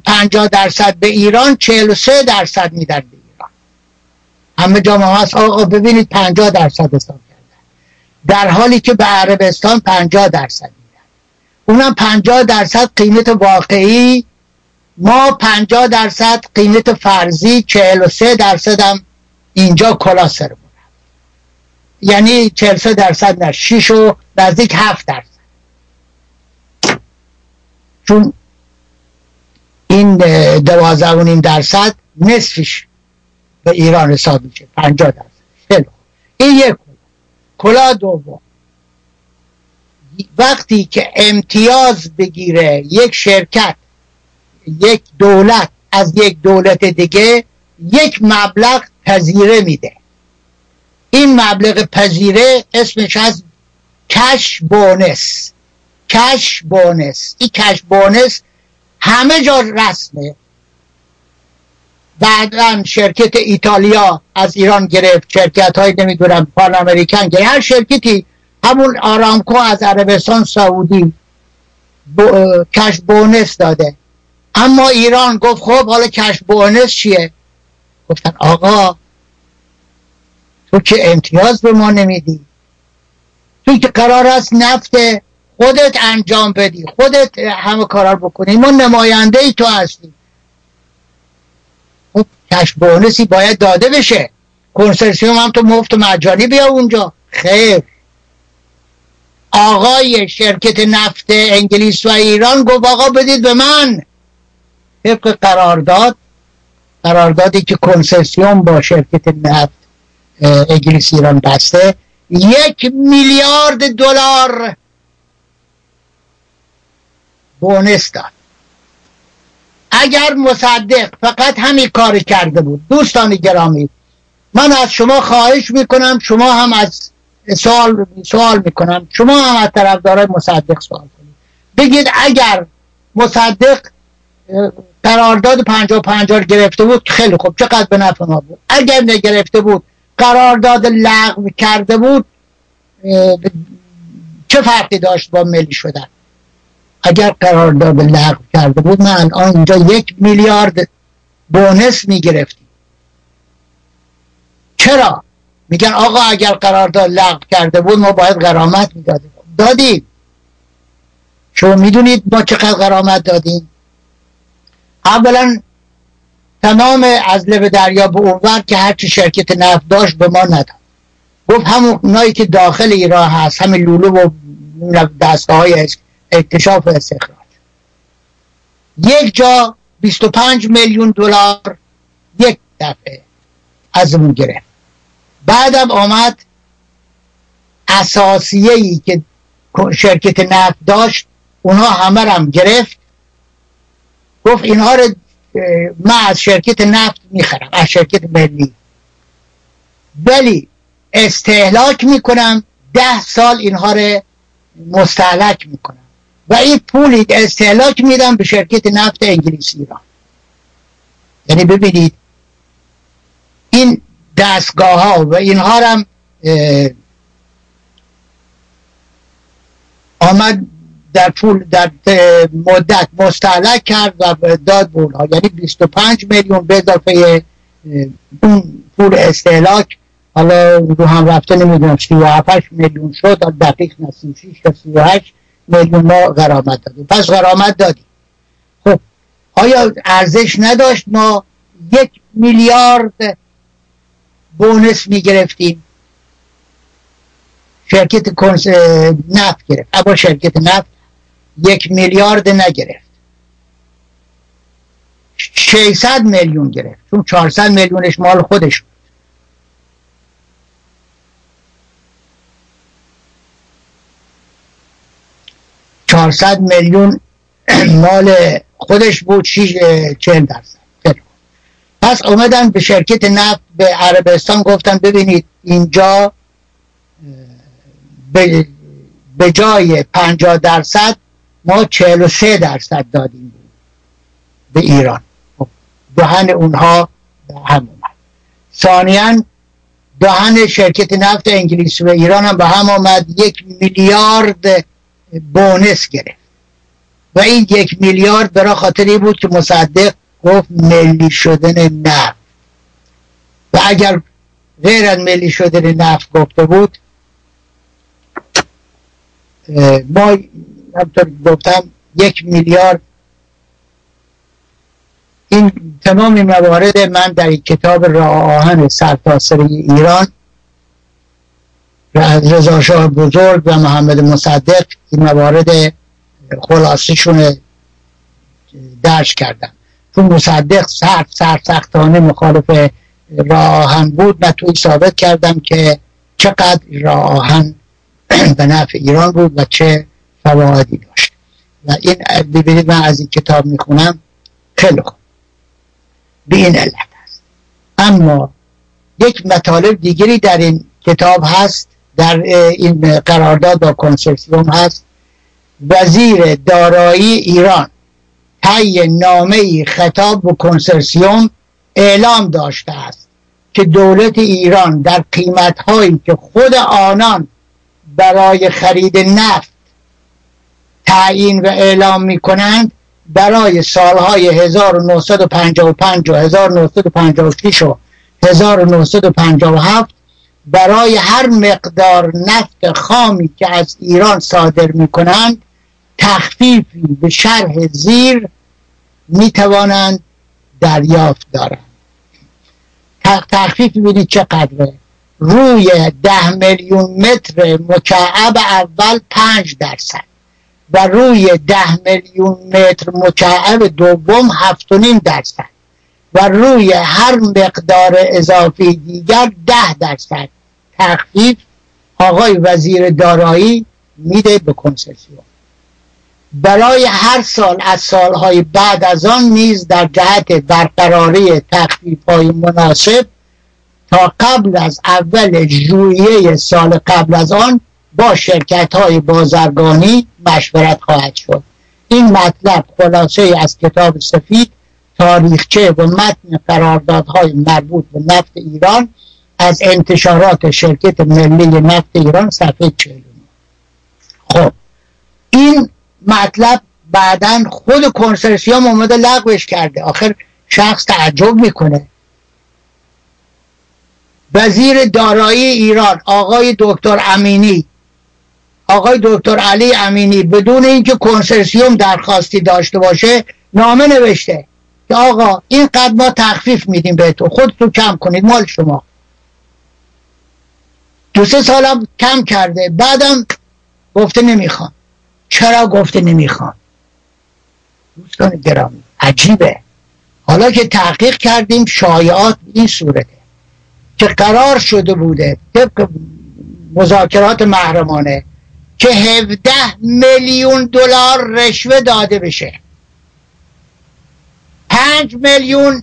50 درصد به ایران 43 درصد میدن همه جا هست. آقا ببینید 50 درصد حساب کردن. در حالی که به عربستان 50 درصد میدن. اونم 50 درصد قیمت واقعی ما 50 درصد قیمت فرضی 43 درصد هم اینجا کلا سرمون یعنی 43 درصد نه 6 و نزدیک 7 درصد. چون این دوازده و نیم درصد نصفش به ایران حساب میشه. 50 درصد. این یک کلا دوم. وقتی که امتیاز بگیره یک شرکت یک دولت از یک دولت دیگه یک مبلغ پذیره میده. این مبلغ پذیره اسمش از کش بونس. کش بونس. این کش بونس همه جا رسمه. بعدا شرکت ایتالیا از ایران گرفت. شرکت های نمی‌دونم پان امریکن گرفت. هر شرکتی همون آرامکو از عربستان سعودی کش بونس داده. اما ایران گفت خب حالا کش بونس چیه؟ گفتن آقا تو که امتیاز به ما نمیدی. تو که قرار است نفت خودت انجام بدی. خودت همه کارا بکنی. ما نماینده ای تو هستی خب کش بونسی باید داده بشه. کنسرسیوم هم تو مفت مجانی بیا اونجا. خیر. آقای شرکت نفت انگلیس و ایران گفت آقا بدید به من. طبق قرارداد قراردادی که کنسرسیوم با شرکت نفت انگلیس ایران بسته یک میلیارد دلار بونس داد. اگر مصدق فقط همین کار کرده بود دوستان گرامی من از شما خواهش می‌کنم شما هم از سوال سوال می‌کنم شما هم از طرفدارای مصدق سوال کنید. بگید اگر مصدق قرارداد پنجا پنجا گرفته بود خیلی خوب چقدر به نفع ما بود؟ اگر نگرفته بود قرارداد لغو کرده بود چه فرقی داشت با ملی شدن؟ اگر قرارداد لغو کرده بود من الان اینجا یک میلیارد بونس می‌گرفتیم. چرا؟ میگن آقا اگر قرارداد لغو کرده بود ما باید غرامت می‌دادیم. دادیم. شما می‌دونید ما چقدر غرامت دادیم؟ اولا تمام از لب دریا به اونور که هرچی شرکت نفت داشت به ما نداد. گفت همون اونایی که داخل ایران هست همین لولو و دستگاه های اکتشاف و استخراج. یک جا 25 میلیون دلار یک دفعه از اون گرفت. بعدم آمد اساسیه ای که شرکت نفت داشت اونها همه هم گرفت. گفت اینها رو من از شرکت نفت می‌خرم از شرکت ملی. ولی استهلاک می‌کنم ده سال اینها رو مستحلک می‌کنم. و این پولی استهلاک میدم به شرکت نفت انگلیس ایران. یعنی ببینید این دستگاه ها و اینها هم آمد در پول در مدت مستحلک کرد و داد به اونها. یعنی 25 میلیون به اضافه اون پول استهلاک حالا رو هم رفته نمی‌دونم 37 میلیون شد دقیق نه 36 تا 38 میلیون ما غرامت دادیم. پس غرامت دادیم. خب آیا ارزش نداشت؟ ما یک میلیارد بونس می‌گرفتیم. شرکت کنس نفت گرفت. اما شرکت نفت یک میلیارد نگرفت. 600 میلیون گرفت. چون 400 میلیونش مال خودش بود. 400 میلیون مال خودش بود 6 40 درصد. پس اومدن به شرکت نفت به عربستان گفتن ببینید اینجا به جای 50 درصد ما 43 درصد دادیم به ایران. خب، دهن اونها به هم اومد. ثانیا دهن شرکت نفت انگلیس و ایران هم به هم آمد یک میلیارد بونس گرفت. و این یک میلیارد برای خاطری بود که مصدق گفت ملی شدن نفت. و اگر غیر از ملی شده نفت گفته بود ما همطور گفتم یک میلیارد. این تمام موارد من در این کتاب راه آهن سرتاسر ایران از رضا شاه بزرگ و محمد مصدق این موارد خلاصیشون درش کردم. چون مصدق سر سختانه مخالف راه بود من توی ثابت کردم که چقدر راه آهن به نفع ایران بود و چه فوایدی داشت. و این ببینید من از این کتاب می‌خونم خیلی خوب. به این علت است. اما یک مطالب دیگری در این کتاب هست در این قرارداد با کنسرسیوم هست. وزیر دارایی ایران طی نامه خطاب به کنسرسیوم اعلام داشته است که دولت ایران در قیمت هایی که خود آنان برای خرید نفت تعیین و اعلام می کنند برای سالهای 1955 و 1956 و 1957 برای هر مقدار نفت خامی که از ایران صادر می کنند تخفیفی به شرح زیر می توانند دریافت دارند. تخفیف ببینید چقدره. روی ده میلیون متر مکعب اول پنج درصد و روی ده میلیون متر مکعب دوم هفت درصد و روی هر مقدار اضافی دیگر ده درصد. تخفیف آقای وزیر دارایی میده به کنسرسیون برای هر سال از سالهای بعد از آن نیز در جهت برقراری تخفیف های مناسب تا قبل از اول ژوئیه سال قبل از آن با شرکت های بازرگانی مشورت خواهد شد. این مطلب خلاصه از کتاب سفید تاریخچه و متن قراردادهای مربوط به نفت ایران از انتشارات شرکت ملی نفت ایران صفحه 49 خب این مطلب بعدا خود کنسرسیوم اومده لغوش کرده. آخر شخص تعجب می‌کنه. وزیر دارایی ایران آقای دکتر امینی آقای دکتر علی امینی بدون اینکه کنسرسیوم درخواستی داشته باشه نامه نوشته که آقا این قد ما تخفیف میدیم بهتون. خودتون کم کنید مال شما. دو سه سالم کم کرده. بعدم گفته نمی‌خوام. چرا گفته نمی‌خوام؟ دوستان گرامی عجیبه. حالا که تحقیق کردیم شایعات این صورته که قرار شده بوده طبق مذاکرات محرمانه که 17 میلیون دلار رشوه داده بشه. 5 میلیون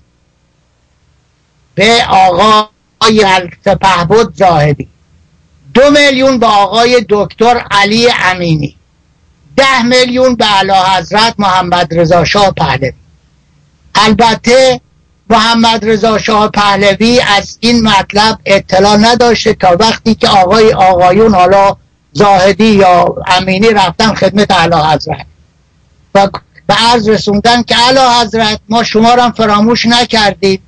به آقای سپهبد زاهدی. دو میلیون به آقای دکتر علی امینی. ده میلیون به علا حضرت محمد رضا شاه پهلوی. البته محمد رضا شاه پهلوی از این مطلب اطلاع نداشته تا وقتی که آقای آقایون حالا زاهدی یا امینی رفتن خدمت علا حضرت. و به عرض رسوندن که علا حضرت ما شما را فراموش نکردید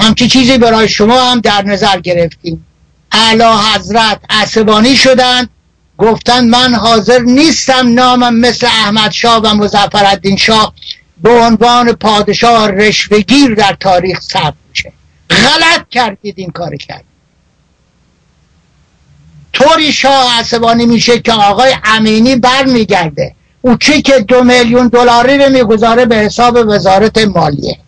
همچی چیزی برای شما هم در نظر گرفتیم. علا حضرت عصبانی شدند گفتند من حاضر نیستم نامم مثل احمد شاه و مزفر شاه به عنوان پادشاه رشوهگیر در تاریخ ثبت میشه غلط کردید این کار کرد طوری شاه عصبانی میشه که آقای امینی برمیگرده. او چی که دو میلیون دلاری رو می‌گذاره به حساب وزارت مالیه.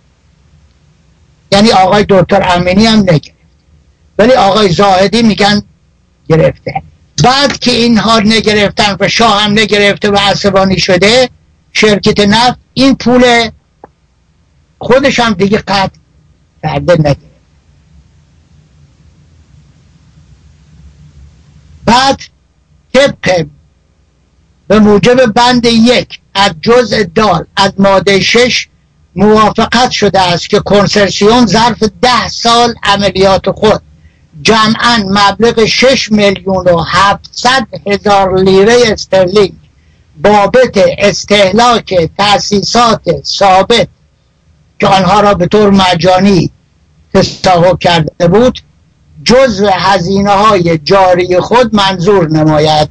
یعنی آقای دکتر امینی هم نگرفت ولی آقای زاهدی میگن گرفته. بعد که اینها نگرفتن و شاه هم نگرفته و عصبانی شده شرکت نفت این پول خودش هم دیگه قطع کرده نگرفت. بعد طبق به موجب بند یک از جزء دال از ماده شش موافقت شده است که کنسرسیون ظرف ده سال عملیات خود جمعا مبلغ 6 میلیون و 700 هزار لیره استرلینگ بابت استهلاک تأسیسات ثابت که آنها را به طور مجانی تصاحب کرده بود جزء هزینه های جاری خود منظور نماید.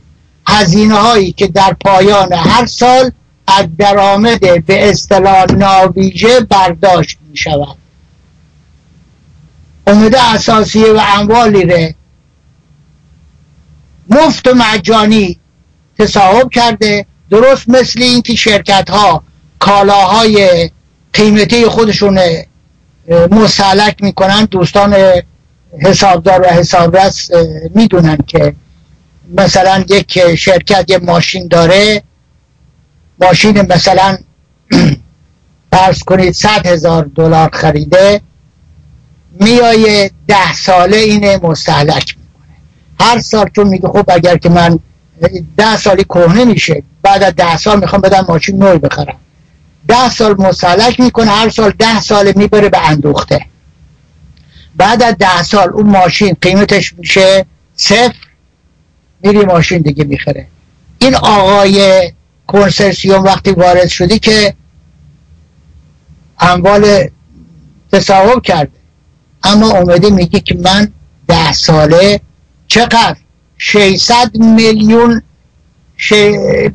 هزینه هایی که در پایان هر سال از درآمد به اصطلاح ناویژه برداشت می شود امده اساسیه و اموالی ره. مفت و مجانی تصاحب کرده درست مثل اینکه شرکت ها کالاهای قیمتی خودشون مسلک می‌کنن دوستان حسابدار و حسابرس می‌دونن که مثلا یک شرکت یه ماشین داره ماشین مثلا فرض کنید صد هزار دلار خریده میایه ده ساله اینه مستحلک می‌کنه. هر سال چون میگه خب اگر که من ده سالی کهنه میشه بعد از ده سال می‌خوام بدم ماشین نوی بخرم. ده سال مستحلک می‌کنه هر سال ده سال می‌بره به اندوخته. بعد از ده سال اون ماشین قیمتش میشه صفر میری ماشین دیگه می‌خره. این آقای کنسرسیوم وقتی وارد شدی که اموال تصاحب کرده. اما اومده میگه که من ده ساله چقدر 600 میلیون ش...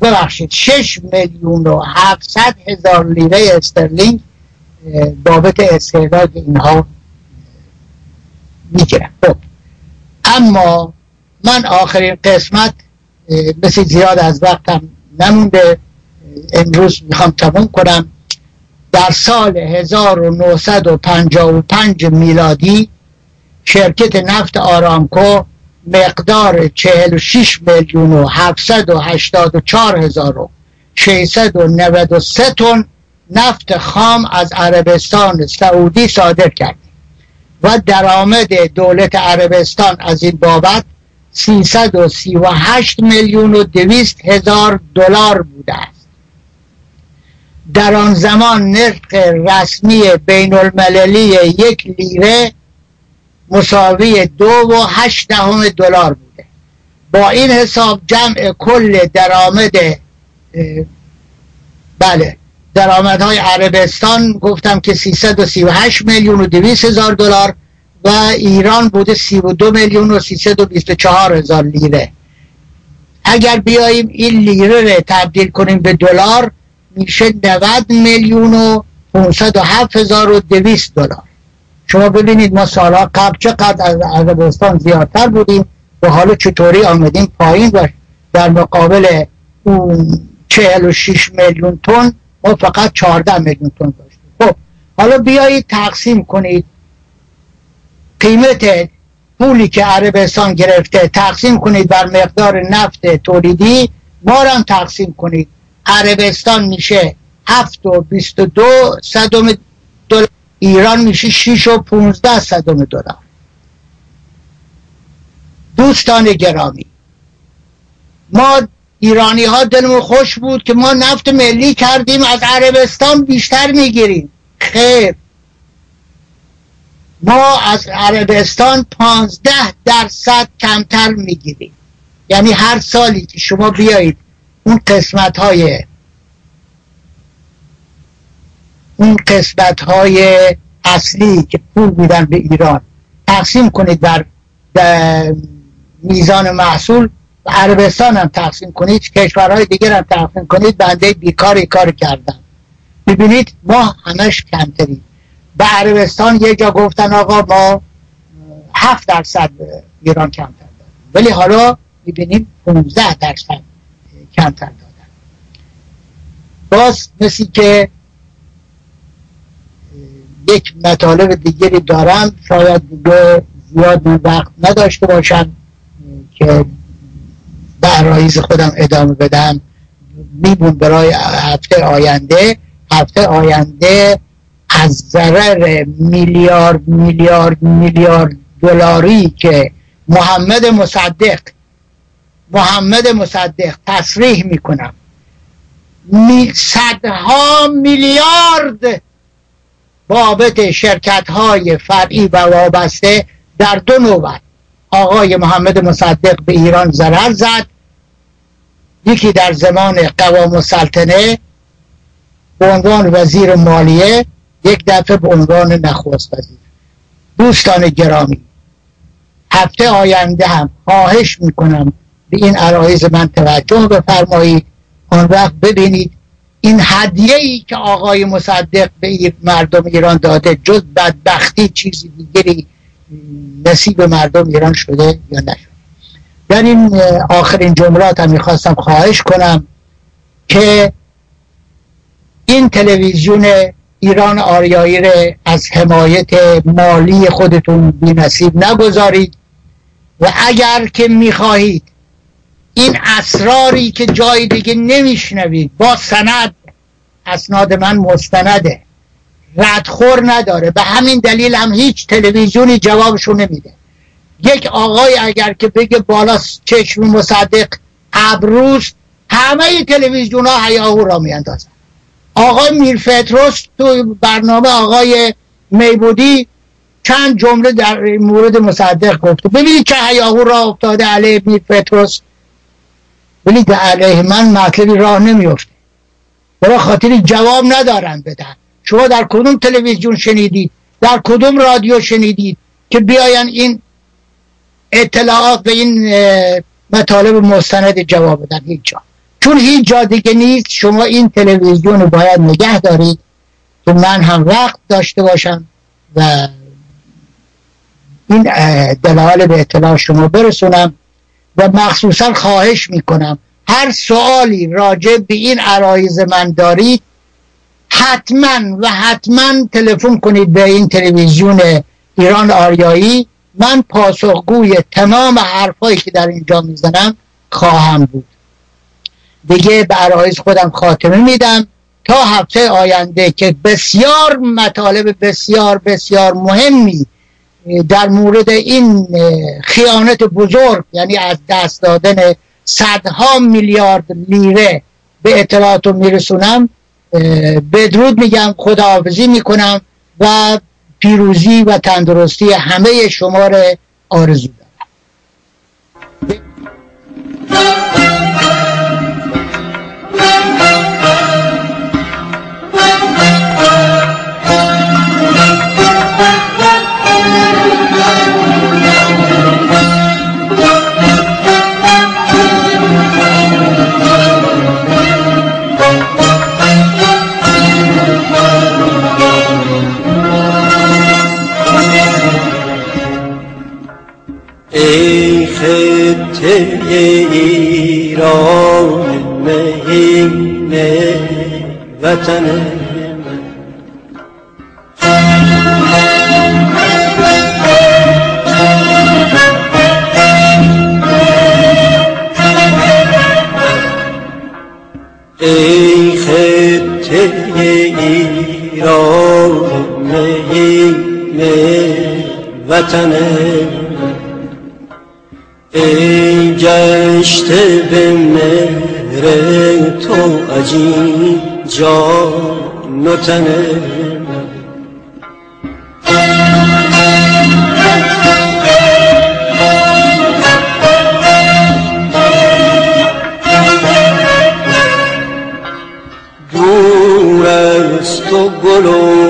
ببخشید 6 میلیون و 700 هزار لیره استرلینگ بابت استعداد اینها می‌گیرم. خب. اما من آخرین قسمت مثل زیاد از وقتم نمونده. امروز می‌خوام تموم کنم. در سال 1955 میلادی شرکت نفت آرامکو مقدار 46 میلیون و 784 هزار و 693 تن نفت خام از عربستان سعودی صادر کرد و درآمد دولت عربستان از این بابت 338 میلیون و 200 هزار دلار بوده است. در آن زمان نرخ رسمی بین المللی یک لیره مساوی دو و هشت دهم دلار بوده. با این حساب جمع کل درآمد بله درآمدهای عربستان گفتم که 338 میلیون و 200 هزار دلار و ایران بوده 32 میلیون و 324 هزار لیره. اگر بیاییم این لیره رو تبدیل کنیم به دلار میشه 90 میلیون و 507 هزار و 200 دلار. شما ببینید ما سالها قبل چقدر از عربستان زیادتر بودیم و حالا چطوری آمدیم پایین و در مقابل اون 46 میلیون تن ما فقط 14 میلیون تن داشتیم. خب حالا بیایید تقسیم کنید. قیمت پولی که عربستان گرفته تقسیم کنید بر مقدار نفت تولیدی ما هم تقسیم کنید. عربستان میشه. هفت و بیست و دو صدم دلار. ایران میشه شیش و پونزده صدم دلار. دوستان گرامی ما ایرانی ها دلمون خوش بود که ما نفت ملی کردیم از عربستان بیشتر می‌گیریم. خیر. ما از عربستان پانزده درصد کمتر می‌گیریم. یعنی هر سالی که شما بیایید اون قسمت های اون قسمت های اصلی که پول میدن به ایران. تقسیم کنید در, میزان محصول. عربستان هم تقسیم کنید کشورهای دیگر هم تقسیم کنید. بنده بیکاری کار کردن. ببینید ما همش کمتریم. به عربستان یه جا گفتن آقا ما هفت درصد ایران کمتر داریم. ولی حالا می‌بینیم 15 درصد. کمتر دادن. باز مثل که یک مطالب دیگری دارم شاید دیگه زیاد وقت نداشته باشم که به خودم ادامه بدم. میبون برای هفته آینده. هفته آینده از ضرر میلیارد میلیارد میلیارد دلاری که محمد مصدق محمد مصدق تصریح می‌کنم. صدها میلیارد بابت شرکت های فرعی و وابسته در دو نوبت. آقای محمد مصدق به ایران ضرر زد. یکی در زمان قوام السلطنه به عنوان وزیر مالیه یک دفعه به عنوان نخست وزیر. دوستان گرامی هفته آینده هم خواهش می‌کنم به این عرایز من توجه بفرمایید. آن وقت ببینید این هدیه ای که آقای مصدق به مردم ایران داده جز بدبختی چیزی دیگری نصیب مردم ایران شده یا نشده در این آخرین جملات هم می‌خواستم خواهش کنم که این تلویزیون ایران آریایی را از حمایت مالی خودتون بی نگذارید و اگر که می‌خواهید این اسراری که جای دیگه نمیشنوید. با سند. اسناد من مستنده. ردخور نداره. به همین دلیل هم هیچ تلویزیونی جوابشو نمیده. یک آقای اگر که بگه بالا چشم مصدق ابروز همه تلویزیون ها هیاهو را میاندازن. آقای میرفتروس تو برنامه آقای میبودی چند جمله در مورد مصدق گفته. ببینید چه هیاهو را افتاده علیه میرفتروس ولی در علیه من مطلبی راه نمیفته. برای خاطری جواب ندارن بدن. شما در کدوم تلویزیون شنیدید؟ در کدوم رادیو شنیدید که بیاین این اطلاعات به این مطالب مستند جواب بدن؟ هیچ جا. چون هیچ جا دیگه نیست. شما این تلویزیون رو باید نگه دارید که من هم وقت داشته باشم و این دلال به اطلاع شما برسونم. و مخصوصا خواهش می‌کنم. هر سوالی راجع به این عرایز من دارید حتما و حتما تلفن کنید به این تلویزیون ایران آریایی. من پاسخگوی تمام حرفایی که در اینجا می‌زنم خواهم بود. دیگه به عرایز خودم خاتمه میدم. تا هفته آینده که بسیار مطالب بسیار بسیار مهمی در مورد این خیانت بزرگ یعنی از دست دادن صدها میلیارد لیره به اطلاعات میرسونم بدرود میگم خداحافظی می‌کنم و پیروزی و تندرستی همه شما را آرزو. ایران مهین وطن من ای خطه ایران مهین وطن ای گشته به مهر تو عجیب جان و تن. دور است و گل